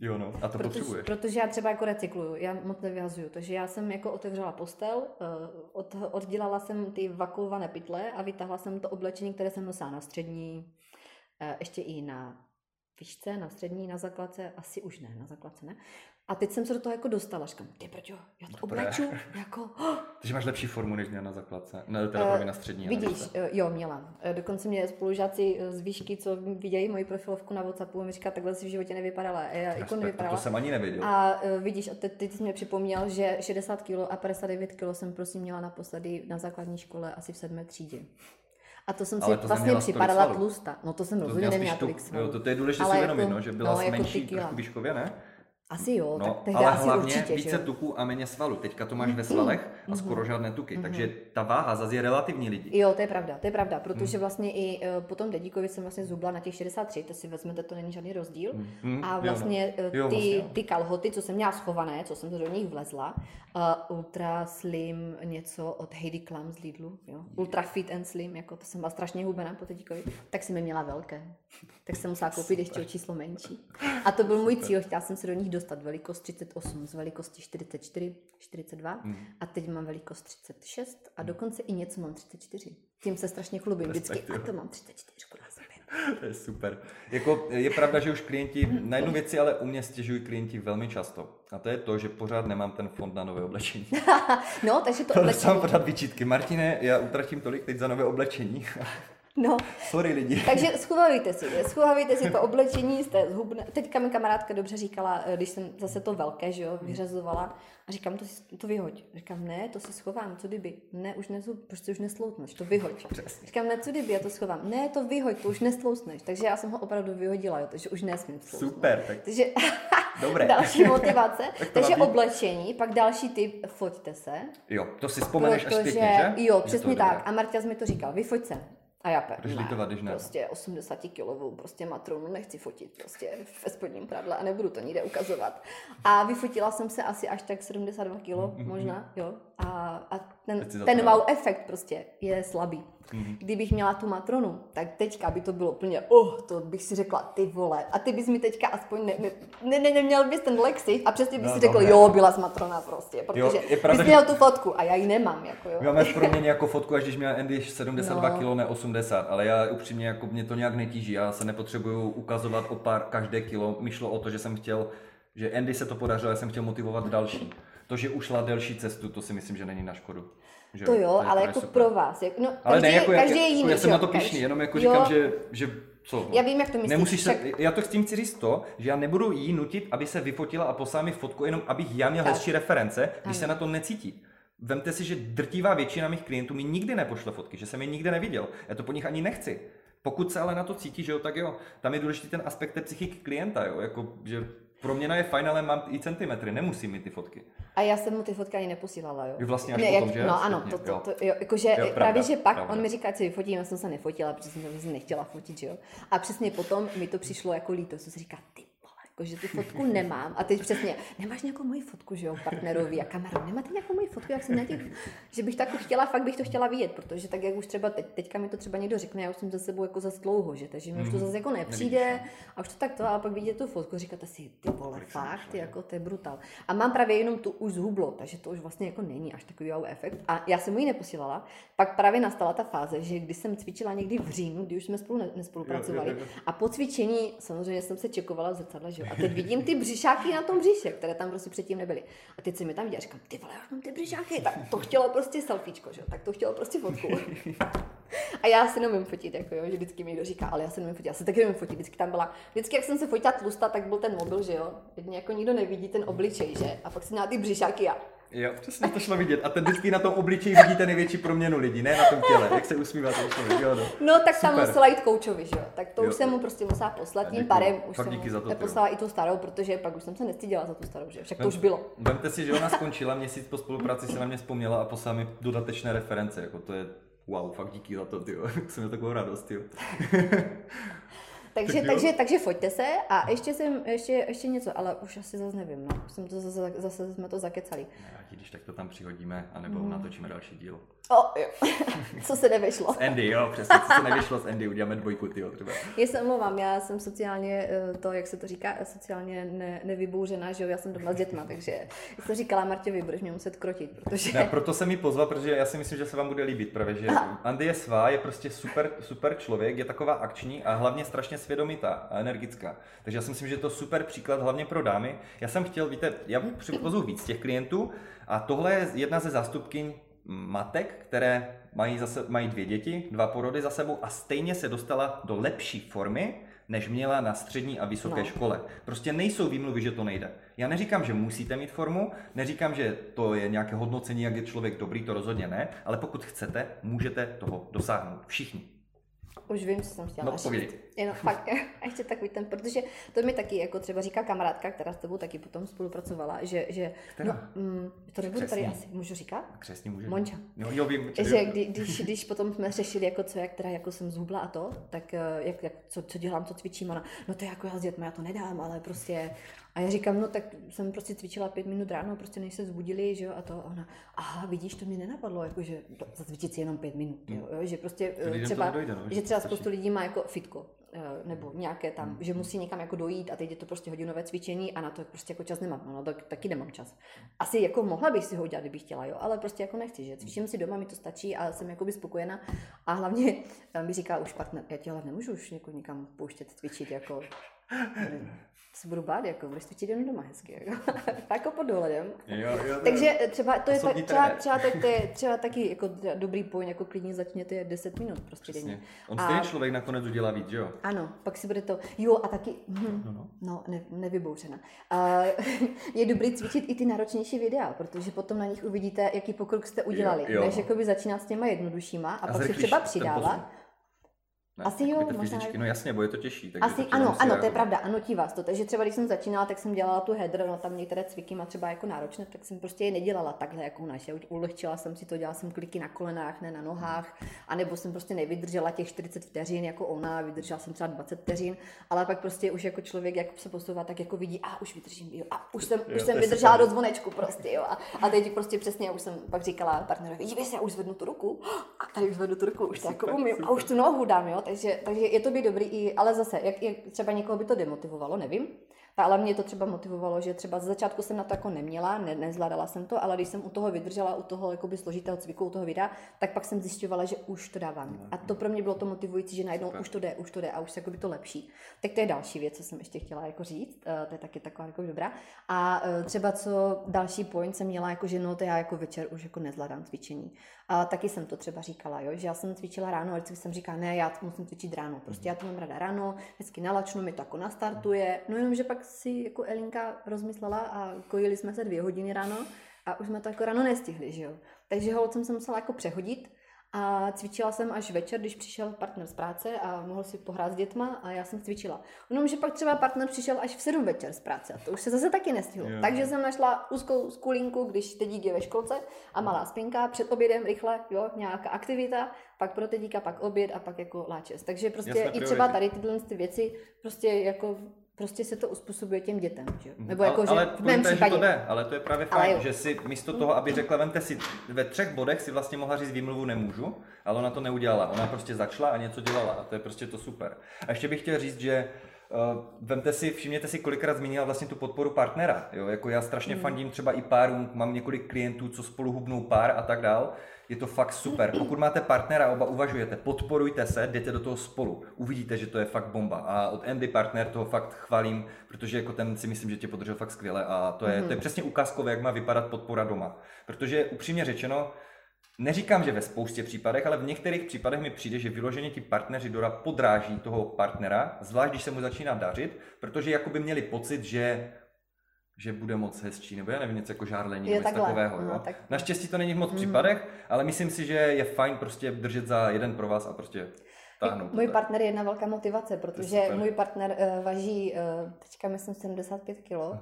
A: jo, no. A to
B: Protože,
A: potřebuješ.
B: protože já třeba jako recykluju, já moc nevyhazuju, takže já jsem jako otevřela postel, eh, od, oddělala jsem ty vakuované pytle a vytáhla jsem to oblečení, které jsem nosila na střední, eh, ještě i na výšce, na střední, na základce, asi už ne, na základce ne. A teď jsem se do toho jako dostala, říkám, ty brďo, já to
A: Dobré.
B: obleču, jako,
A: Takže máš lepší formu, než měl na základce. Ne, teda mě na střední.
B: Vidíš, eh, jo, měla. Eh, Dokonce mě spolužáci z výšky, co vidějí moji profilovku na Whatsappu, mi říká, takhle si v životě nevypadala. A Já
A: co?
B: jako nevypadala.
A: to jsem ani nevěděl.
B: A uh, vidíš, a teď, teď jsi mě připomněl, že 60 kg a 59 kg jsem prosím měla naposledy na základní škole asi v sedmé třídě. A to jsem si
A: to
B: vlastně připadala tlusta. No to jsem
A: To
B: rozhodně
A: měla
B: neměla tolik svalů.
A: jo, to, to je důležité si
B: jako-
A: uvědomit, no, že byla
B: no, jako
A: menší výškově, ne?
B: Asi jo,
A: No,
B: tak tehdy
A: ale
B: asi
A: hlavně
B: určitě,
A: více
B: že jo.
A: tuků a méně svalů. Teďka to máš ve svalech a skoro žádné tuky, takže ta váha zase je relativní lidi.
B: Jo, to je pravda, to je pravda, protože vlastně i uh, po tom dedíkovi jsem vlastně zubla na těch 63, to si vezmete, to není žádný rozdíl. A vlastně
A: no.
B: eh,
A: Jo,
B: ty,
A: vlastně,
B: ty kalhoty, co jsem měla schované, co jsem do nich vlezla, uh, Ultra Slim něco od Heidi Klum z Lidlu, jo? Ultra Fit and Slim, jako to jsem byla strašně hubená po dedíkovi, tak jsem je měla velké. Tak jsem musela koupit ještě o číslo menší. A to byl můj cíl, chtěla jsem se do nich dostat velikost 38 z velikosti 44, 42
A: Hmm.
B: a teď mám velikost 36 a dokonce i něco mám 34. Tím se strašně chlubím vždycky. A to mám 34 na sobě.
A: To je super. Jako, je pravda, že už klienti, na jednu věci ale u mě stěžují klienti velmi často. A to je to, že pořád nemám ten fond na nové oblečení.
B: No, takže to oblečení.
A: dostávám pořád výčitky. Martine, já utratím tolik teď za nové oblečení.
B: No,
A: Sorry lidi.
B: takže schovávejte si, schovávejte si to oblečení, jste zhubné. Teďka mi kamarádka dobře říkala, eh, když jsem zase to velké, že jo, vyřazovala, a říkám, to, si, to vyhoď. Říkám, ne, to si schovám, co kdyby? Ne, už nezub, prostě už nesloutneš, to vyhoď.
A: Přesně.
B: Říkám, ne, co kdyby, já to schovám. Ne, to vyhoď, to už nesloutneš. Takže já jsem ho opravdu vyhodila, jo, takže už nesmím sloutnout.
A: Super, tak
B: Takže
A: Dobré.
B: další motivace.
A: Tak
B: takže
A: být.
B: oblečení, pak další typ, foťte se.
A: jo, to si vzpomeneš až zpětně, že?
B: jo, přesně tak.
A: dobré.
B: A Marťas mi to říkal, vyfoť se. A já pe,
A: Budeš litovat, když ne.
B: Prostě 80 kilovou prostě matronu nechci fotit prostě ve spodním pradle a nebudu to nikde ukazovat. A vyfotila jsem se asi až tak 72 kilo možná, jo. A, a ten, ten wow efekt prostě je slabý.
A: Mhm.
B: Kdybych měla tu matronu, tak teďka by to bylo úplně, oh, to bych si řekla, ty vole. A ty bys mi teďka aspoň ne, ne, ne, ne neměl bys ten lexi a přesně bys
A: No,
B: si řekl,
A: dobré.
B: jo, byla jsi matrona prostě, protože
A: Jo, je pravda,
B: bys měl tu fotku a já ji nemám, jako jo.
A: My máme v proměně jako fotku, až když měla Andy 72
B: No.
A: kg, ne 80, ale já upřímně jako mě to nějak netíží, já se nepotřebuju ukazovat o pár každé kilo, mi šlo o to, že jsem chtěl, že Andy se to podařilo, já jsem chtěl motivovat další. To, že ušla delší cestu, to si myslím, že není na škodu. Že
B: To jo,
A: je-
B: ale jako
A: super.
B: pro vás. Jak, no,
A: Ale
B: každý,
A: ne, jako,
B: každý
A: já,
B: je jiný.
A: já jsem na to pišný, jenom jako
B: Jo,
A: říkám, že, že co? no.
B: Já vím, jak to myslíš.
A: Nemusíš se,
B: však-
A: já to s tím chci říct to, že já nebudu jí nutit, aby se vyfotila a poslala mi fotku, jenom abych já měl
B: Tak.
A: hezčí reference, když
B: Ano.
A: se na to necítí. Vemte si, že drtivá většina mých klientů mi nikdy nepošle fotky, že jsem je nikdy neviděl. Já to po nich ani nechci. Pokud se ale na to cítí, že jo, tak jo. Tam je důležitý ten aspekt té psychiky klienta, jo. Jako, že proměna je fajn, ale mám i centimetry, nemusím mít ty fotky.
B: A já jsem mu ty fotky ani neposílala, jo.
A: Vlastně až
B: ne,
A: potom,
B: jak,
A: že?
B: No ano, to, to, to, jo, jakože
A: Jo, pravda,
B: právě, že pak
A: pravda.
B: on mi říká, si vyfotím, já jsem se nefotila, protože jsem to nechtěla fotit, že jo. A přesně potom mi to přišlo jako líto, co si říká, ty jakože tu fotku nemám. A teď přesně, nemáš nějakou moji fotku, že jo, partnerovi a kamarádům, nemáte nějakou moji fotku, jak jsem na těch, že bych tak chtěla, fakt bych to chtěla vidět, protože tak jak už třeba teď, teďka mi to třeba někdo řekne, já už jsem za sebou jako za dlouho, že takže mi už to
A: Mhm.
B: zase jako nepřijde a už to tak to, ale pak vidíte tu fotku, říkáte si, ty vole, fakt, ty
A: že?
B: jako to je brutál. A mám právě jenom tu už zhublo, takže to už vlastně jako není až takový wow efekt. A já jsem mu ji neposílala. Pak právě nastala ta fáze, že když jsem cvičila někdy v říjnu, kdy už jsme spolu ne- nespolupracovali,
A: Jo, jo, jo.
B: a po cvičení samozřejmě jsem se čekovala v zrcadle, že. A teď vidím ty břišáky na tom břiše, které tam prostě předtím nebyly. A teď se mi tam viděla, říkám, ty vole, já mám ty břišáky, tak to chtělo prostě selfiečko, že jo, tak to chtělo prostě fotku. A já si neumím fotit, jako jo, že vždycky mi někdo říká, ale já se neumím fotit, já se taky neumím fotit, vždycky tam byla, vždycky jak jsem se fotila tlusta, tak byl ten mobil, že jo, jedně jako nikdo nevidí ten obličej, že, a pak si na ty břišáky a
A: Jo, přesně to šlo vidět. A ten vždycky na tom obličeji vidíte největší proměnu lidí, ne na tom těle, jak se usmívá člověk. Jo, no.
B: No, tak tam
A: Super.
B: musela jít koučovi, že jo? Tak to
A: Jo.
B: už jsem mu prostě musela poslat, tím pádem už jsem
A: díky
B: mu
A: za to,
B: neposlala i tu starou, protože pak už jsem se nestyděla za tu starou, že jo? Však to už bylo.
A: Vemte si, že ona skončila, měsíc po spolupráci se na mě vzpomněla a poslala mi dodatečné reference, jako to je wow, fakt díky za to, tyjo. jsem měl takovou radost, jo.
B: Takže,
A: Tak
B: takže, takže foťte se a ještě jsem, ještě, ještě něco, ale už asi zase nevím, no. Jsem to zase, zase jsme to zakecali.
A: Rádi, když tak to tam přihodíme, anebo
B: Mm.
A: natočíme další díl.
B: O, jo. Co se nevyšlo.
A: S Andy, jo, přesně, co se nevyšlo s Andy, uděláme dvojku, tyjo, třeba.
B: Já se omlouvám, já jsem sociálně, eh, to, jak se to říká, sociálně ne, nevybouřená, že jo, já jsem doma s dětma, takže jak jsem říkala Martěvi, budeš mě muset krotit, protože...
A: Ne, proto jsem mi pozval, protože já si myslím, že se vám bude líbit, právě, že Andy je svá, je prostě super, super člověk, je taková akční a hlavně strašně svědomitá a energická. Takže já si myslím, že je to super příklad hlavně pro dámy. Já jsem chtěl, víte, já připozu víc těch klientů a tohle je jedna ze zástupkyň matek, které mají, zase, mají dvě děti, dva porody za sebou a stejně se dostala do lepší formy, než měla na střední a vysoké
B: No.
A: škole. Prostě nejsou výmluvy, že to nejde. Já neříkám, že musíte mít formu, neříkám, že to je nějaké hodnocení, jak je člověk dobrý, to rozhodně ne, ale pokud chcete, můžete toho dosáhnout. Všichni.
B: Už vím, co jsem chtěla
A: No,
B: říct. Jenom fakt, a ještě takový ten, protože to mi taky jako třeba říká kamarádka, která s tebou taky potom spolupracovala, že, že
A: Která?
B: no, mm, to nebudu tady
A: Křestní.
B: asi, můžu říkat?
A: Křesní může.
B: Monča.
A: Jo, jo, vím.
B: Že kdy, když, když potom jsme řešili, jako co, jak teda jako jsem zhubla a to, tak eh, jak, jak, co, co dělám, co cvičím, ona, no to je jako já s dětmi, já to nedám, ale prostě, a já říkám, no tak jsem prostě cvičila pět minut ráno, prostě než se zbudili, že jo, a to, a ona, aha, vidíš, to mi nenapadlo, jako že zacvičit si jenom pět minut, jo, jo že prostě eh, třeba,
A: nedojde, no, že
B: třeba spoustu lidí má jako fitko, eh, nebo nějaké tam, že musí někam jako dojít a teď je to prostě hodinové cvičení a na to prostě jako čas nemám, no tak, taky nemám čas. Asi jako mohla bych si ho udělat, kdybych chtěla, jo, ale prostě jako nechci, že cvičím si doma, mi to stačí a jsem jakoby spokojená a hlavně eh, mi říká už partner, já tě ale nemůžu už jako někam pouštět cvičit, jako se budu bát, jako budeš cvičit jen doma hezky, jako, jako pod dohledem.
A: Jo, jo,
B: Takže eh, třeba to je tak, třeba, třeba, tak to je třeba taky jako dobrý point, jako klidně začněte 10 minut prostě denně.
A: On stejně člověk nakonec udělá víc, že jo?
B: ano, pak si bude to, jo a taky, hm,
A: No, no.
B: no, ne, nevybouřena. A je dobrý cvičit i ty náročnější videa, protože potom na nich uvidíte, jaký pokrok jste udělali.
A: Jo, jo.
B: Než jakoby začínat s těma jednoduššíma a,
A: A
B: pak si třeba přidávat.
A: Ne,
B: Asi jo, možná-
A: fyzičky, no jasně, bo je to těžší. Takže
B: Asi
A: to ti
B: ano, ano, to je pravda, ano, tí vás to. Takže třeba když jsem začínala, tak jsem dělala tu header, no tam některé cviky má třeba jako náročné, tak jsem prostě je nedělala takhle jako. Já ulehčila jsem si to, dělala jsem kliky na kolenách, ne na nohách, anebo jsem prostě nevydržela těch 40 vteřin jako ona, vydržela jsem třeba 20 vteřin, ale pak prostě už jako člověk, jak se posouvá, tak jako vidí, a už vydržím, jo, a už jsem,
A: Jo,
B: už jsem vydržela do zvonečku prostě, jo. A, a teď prostě přesně už jsem pak říkala partnerovi, dívej se, já už zvednu tu ruku, a tady už zvednu tu ruku, už to jako umím, a už tu nohu dám, jo. Takže, takže je to by dobrý i, ale zase, jak, jak třeba někoho by to demotivovalo, nevím. Ale mě to třeba motivovalo, že třeba z začátku jsem na to jako neměla, ne, nezvládala jsem to, ale když jsem u toho vydržela, u toho jakoby složitého cviku, u toho videa, tak pak jsem zjišťovala, že už to dávám. A to pro mě bylo to motivující, že najednou už to jde, už to jde a už se jakoby to lepší. Tak to je další věc, co jsem ještě chtěla jako říct, eh, to je taky taková jako dobrá. A eh, třeba co další point jsem měla, jako že no to já jako večer už jako nezvládám cvičení. A taky jsem to třeba říkala, jo, že já jsem cvičila ráno, a vždycky jsem říkala, ne, já musím cvičit ráno, prostě já to mám ráda ráno, vždycky nalačnu, mi to jako nastartuje, no jenom, že pak si jako Elinka rozmyslela a kojili jsme se dvě hodiny ráno a už jsme to jako ráno nestihli, že jo. Takže hold jsem se musela jako přehodit a cvičila jsem až večer, když přišel partner z práce a mohl si pohrát s dětma a já jsem cvičila. Jenom, že pak třeba partner přišel až v 7 večer z práce a to už se zase taky nestihlo.
A: Jo.
B: Takže jsem našla úzkou skulinku, když Tedík je ve školce a malá spinka, před obědem rychle, jo, nějaká aktivita, pak pro Tedíka, pak oběd a pak jako láčes. Takže prostě
A: Jasné
B: i třeba
A: priority.
B: tady tyhle ty věci, prostě jako Prostě se to uspůsobuje těm dětem, že? jo? Nebo
A: ale,
B: jako, že
A: ale
B: v mém
A: že
B: případě.
A: to jde, ale to je právě
B: Ale
A: fajn,
B: jo.
A: že si místo toho, aby řekla, vemte si ve třech bodech si vlastně mohla říct výmluvu nemůžu, ale ona to neudělala. Ona prostě začala a něco dělala a to je prostě to super. A ještě bych chtěl říct, že Uh, vemte si, všimněte si, kolikrát zmínila vlastně tu podporu partnera. Jo? Jako já strašně
B: Hmm.
A: fandím třeba i párům, mám několik klientů, co spolu hubnou pár a tak dál. Je to fakt super. Pokud máte partnera, oba uvažujete, podporujte se, jdete do toho spolu. Uvidíte, že to je fakt bomba. A od Andy Partner toho fakt chválím, protože jako ten si myslím, že tě podržel fakt skvěle a to je, to je přesně ukázkové, jak má vypadat podpora doma. Protože upřímně řečeno, Neříkám, že ve spoustě případech, ale v některých případech mi přijde, že vyloženě ti partneři Dora podráží toho partnera, zvlášť když se mu začíná dařit, protože jakoby měli pocit, že že bude moc hezčí, nebo já nevím, něco jako žárlení, nebo něco takového.
B: No,
A: Jo?
B: tak-
A: Naštěstí to není v moc případech, ale myslím si, že je fajn prostě držet za jeden pro vás a prostě táhnout.
B: Můj partner je jedna velká motivace, protože můj partner uh, váží uh, teďka myslím 75 kg.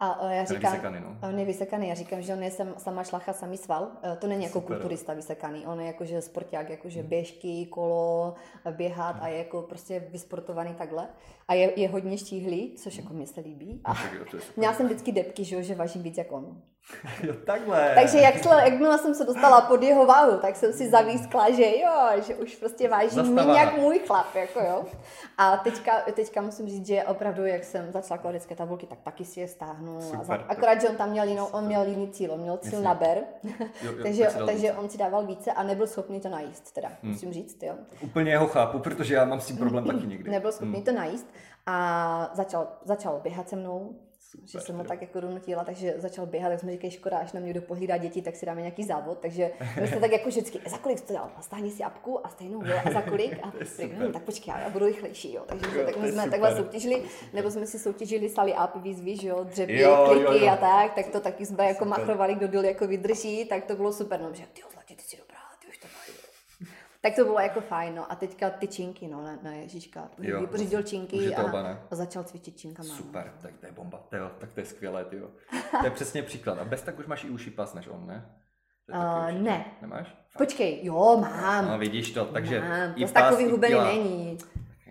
B: A já
A: je
B: říkám,
A: vysekaný, no.
B: on je vysekaný, já říkám, že on je sam, sama šlacha, samý sval. Uh, to není jako
A: Super. no.
B: kulturista vysekaný, on je jakože sporták, jakože běžky, kolo, běhat a je jako prostě vysportovaný takhle. A je, je hodně štíhlý, což jako mně se líbí. A
A: je super.
B: měla jsem vždycky depky, že, jo, že vážím víc jak on.
A: Jo, takhle.
B: Takže jak sle, jakmile jsem se dostala pod jeho váhu, tak jsem si zavískla, že jo, že už prostě váží méně jak můj chlap, jako jo. A teďka, teďka musím říct, že opravdu, jak jsem začala vždycky tabulky, tak taky si je stáhnu. A za,
A: Super.
B: akorát, že on tam měl jinou, on měl jiný cíl, on měl cíl
A: Jasně.
B: na ber,
A: Jo, jo,
B: takže, takže on si dával více a nebyl schopný to najíst, teda,
A: Hmm.
B: musím říct, jo.
A: Úplně jeho chápu, protože já mám s tím problém taky někdy.
B: Nebyl schopný to najíst a začal, začal běhat se mnou,
A: Super,
B: že jsem ho tak jako donutila, takže začal běhat, tak jsme říkali, škoda, až nám někdo pohlídá děti, tak si dáme nějaký závod, takže my jsme tak jako vždycky, za kolik to dělal? Stáhni si apku a stejnou, jo, a za kolik? A říkám, hm, tak počkej, já budu rychlejší, jo. Takže
A: Jo,
B: tak my jsme
A: super.
B: takhle soutěžili, nebo jsme si soutěžili, sali up výzvy, že jo, dřepy,
A: Jo, jo,
B: kliky
A: jo.
B: a tak, tak to taky jsme jako machrovali, kdo díl jako vydrží, tak to bylo super, no, že ty ty jsi dobrá, ty už to máš. Tak to bylo jako fajn, no. A teďka ty činky, no, na, na Ježíška.
A: Jo,
B: Pořídil činky
A: už
B: a,
A: oba, ne?
B: a začal cvičit činkama. no.
A: Super, tak to je bomba, tyjo, tak to je skvělé, tyjo. To je přesně příklad. A bez tak už máš i uši pas než on, ne?
B: Uh,
A: určitě.
B: ne.
A: Nemáš?
B: Počkej, jo, mám.
A: No vidíš to, takže
B: mám.
A: i pas,
B: takový hubený není.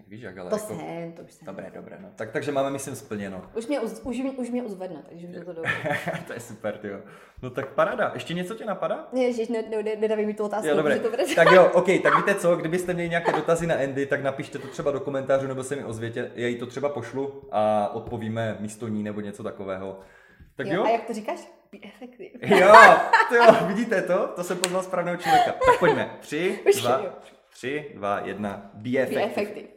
A: Tak Víš jak, ale
B: To
A: jako...
B: jsem, to už jsem.
A: Dobré, dobré, no. Tak, takže máme, myslím, splněno.
B: Už mě, uz, už, mě, už mě uzvedne, takže už je to dobré.
A: to je super, tyjo. No tak paráda. Ještě něco tě napadá?
B: Ježiš, ne, ne, nedávej mi tu otázku,
A: Jo, dobré.
B: to bude...
A: Tak jo, OK, tak víte co, kdybyste měli nějaké dotazy na Andy, tak napište to třeba do komentářů, nebo se mi ozvětě, já jí to třeba pošlu a odpovíme místo ní nebo něco takového. Tak
B: jo,
A: jo?
B: A jak to říkáš? Be effective.
A: Jo, to jo, vidíte to? To jsem poznal správného člověka. Tak pojďme. Tři,
B: Už
A: dva,
B: jo.
A: tři, dva, jedna. Be
B: Be
A: effective.
B: effective.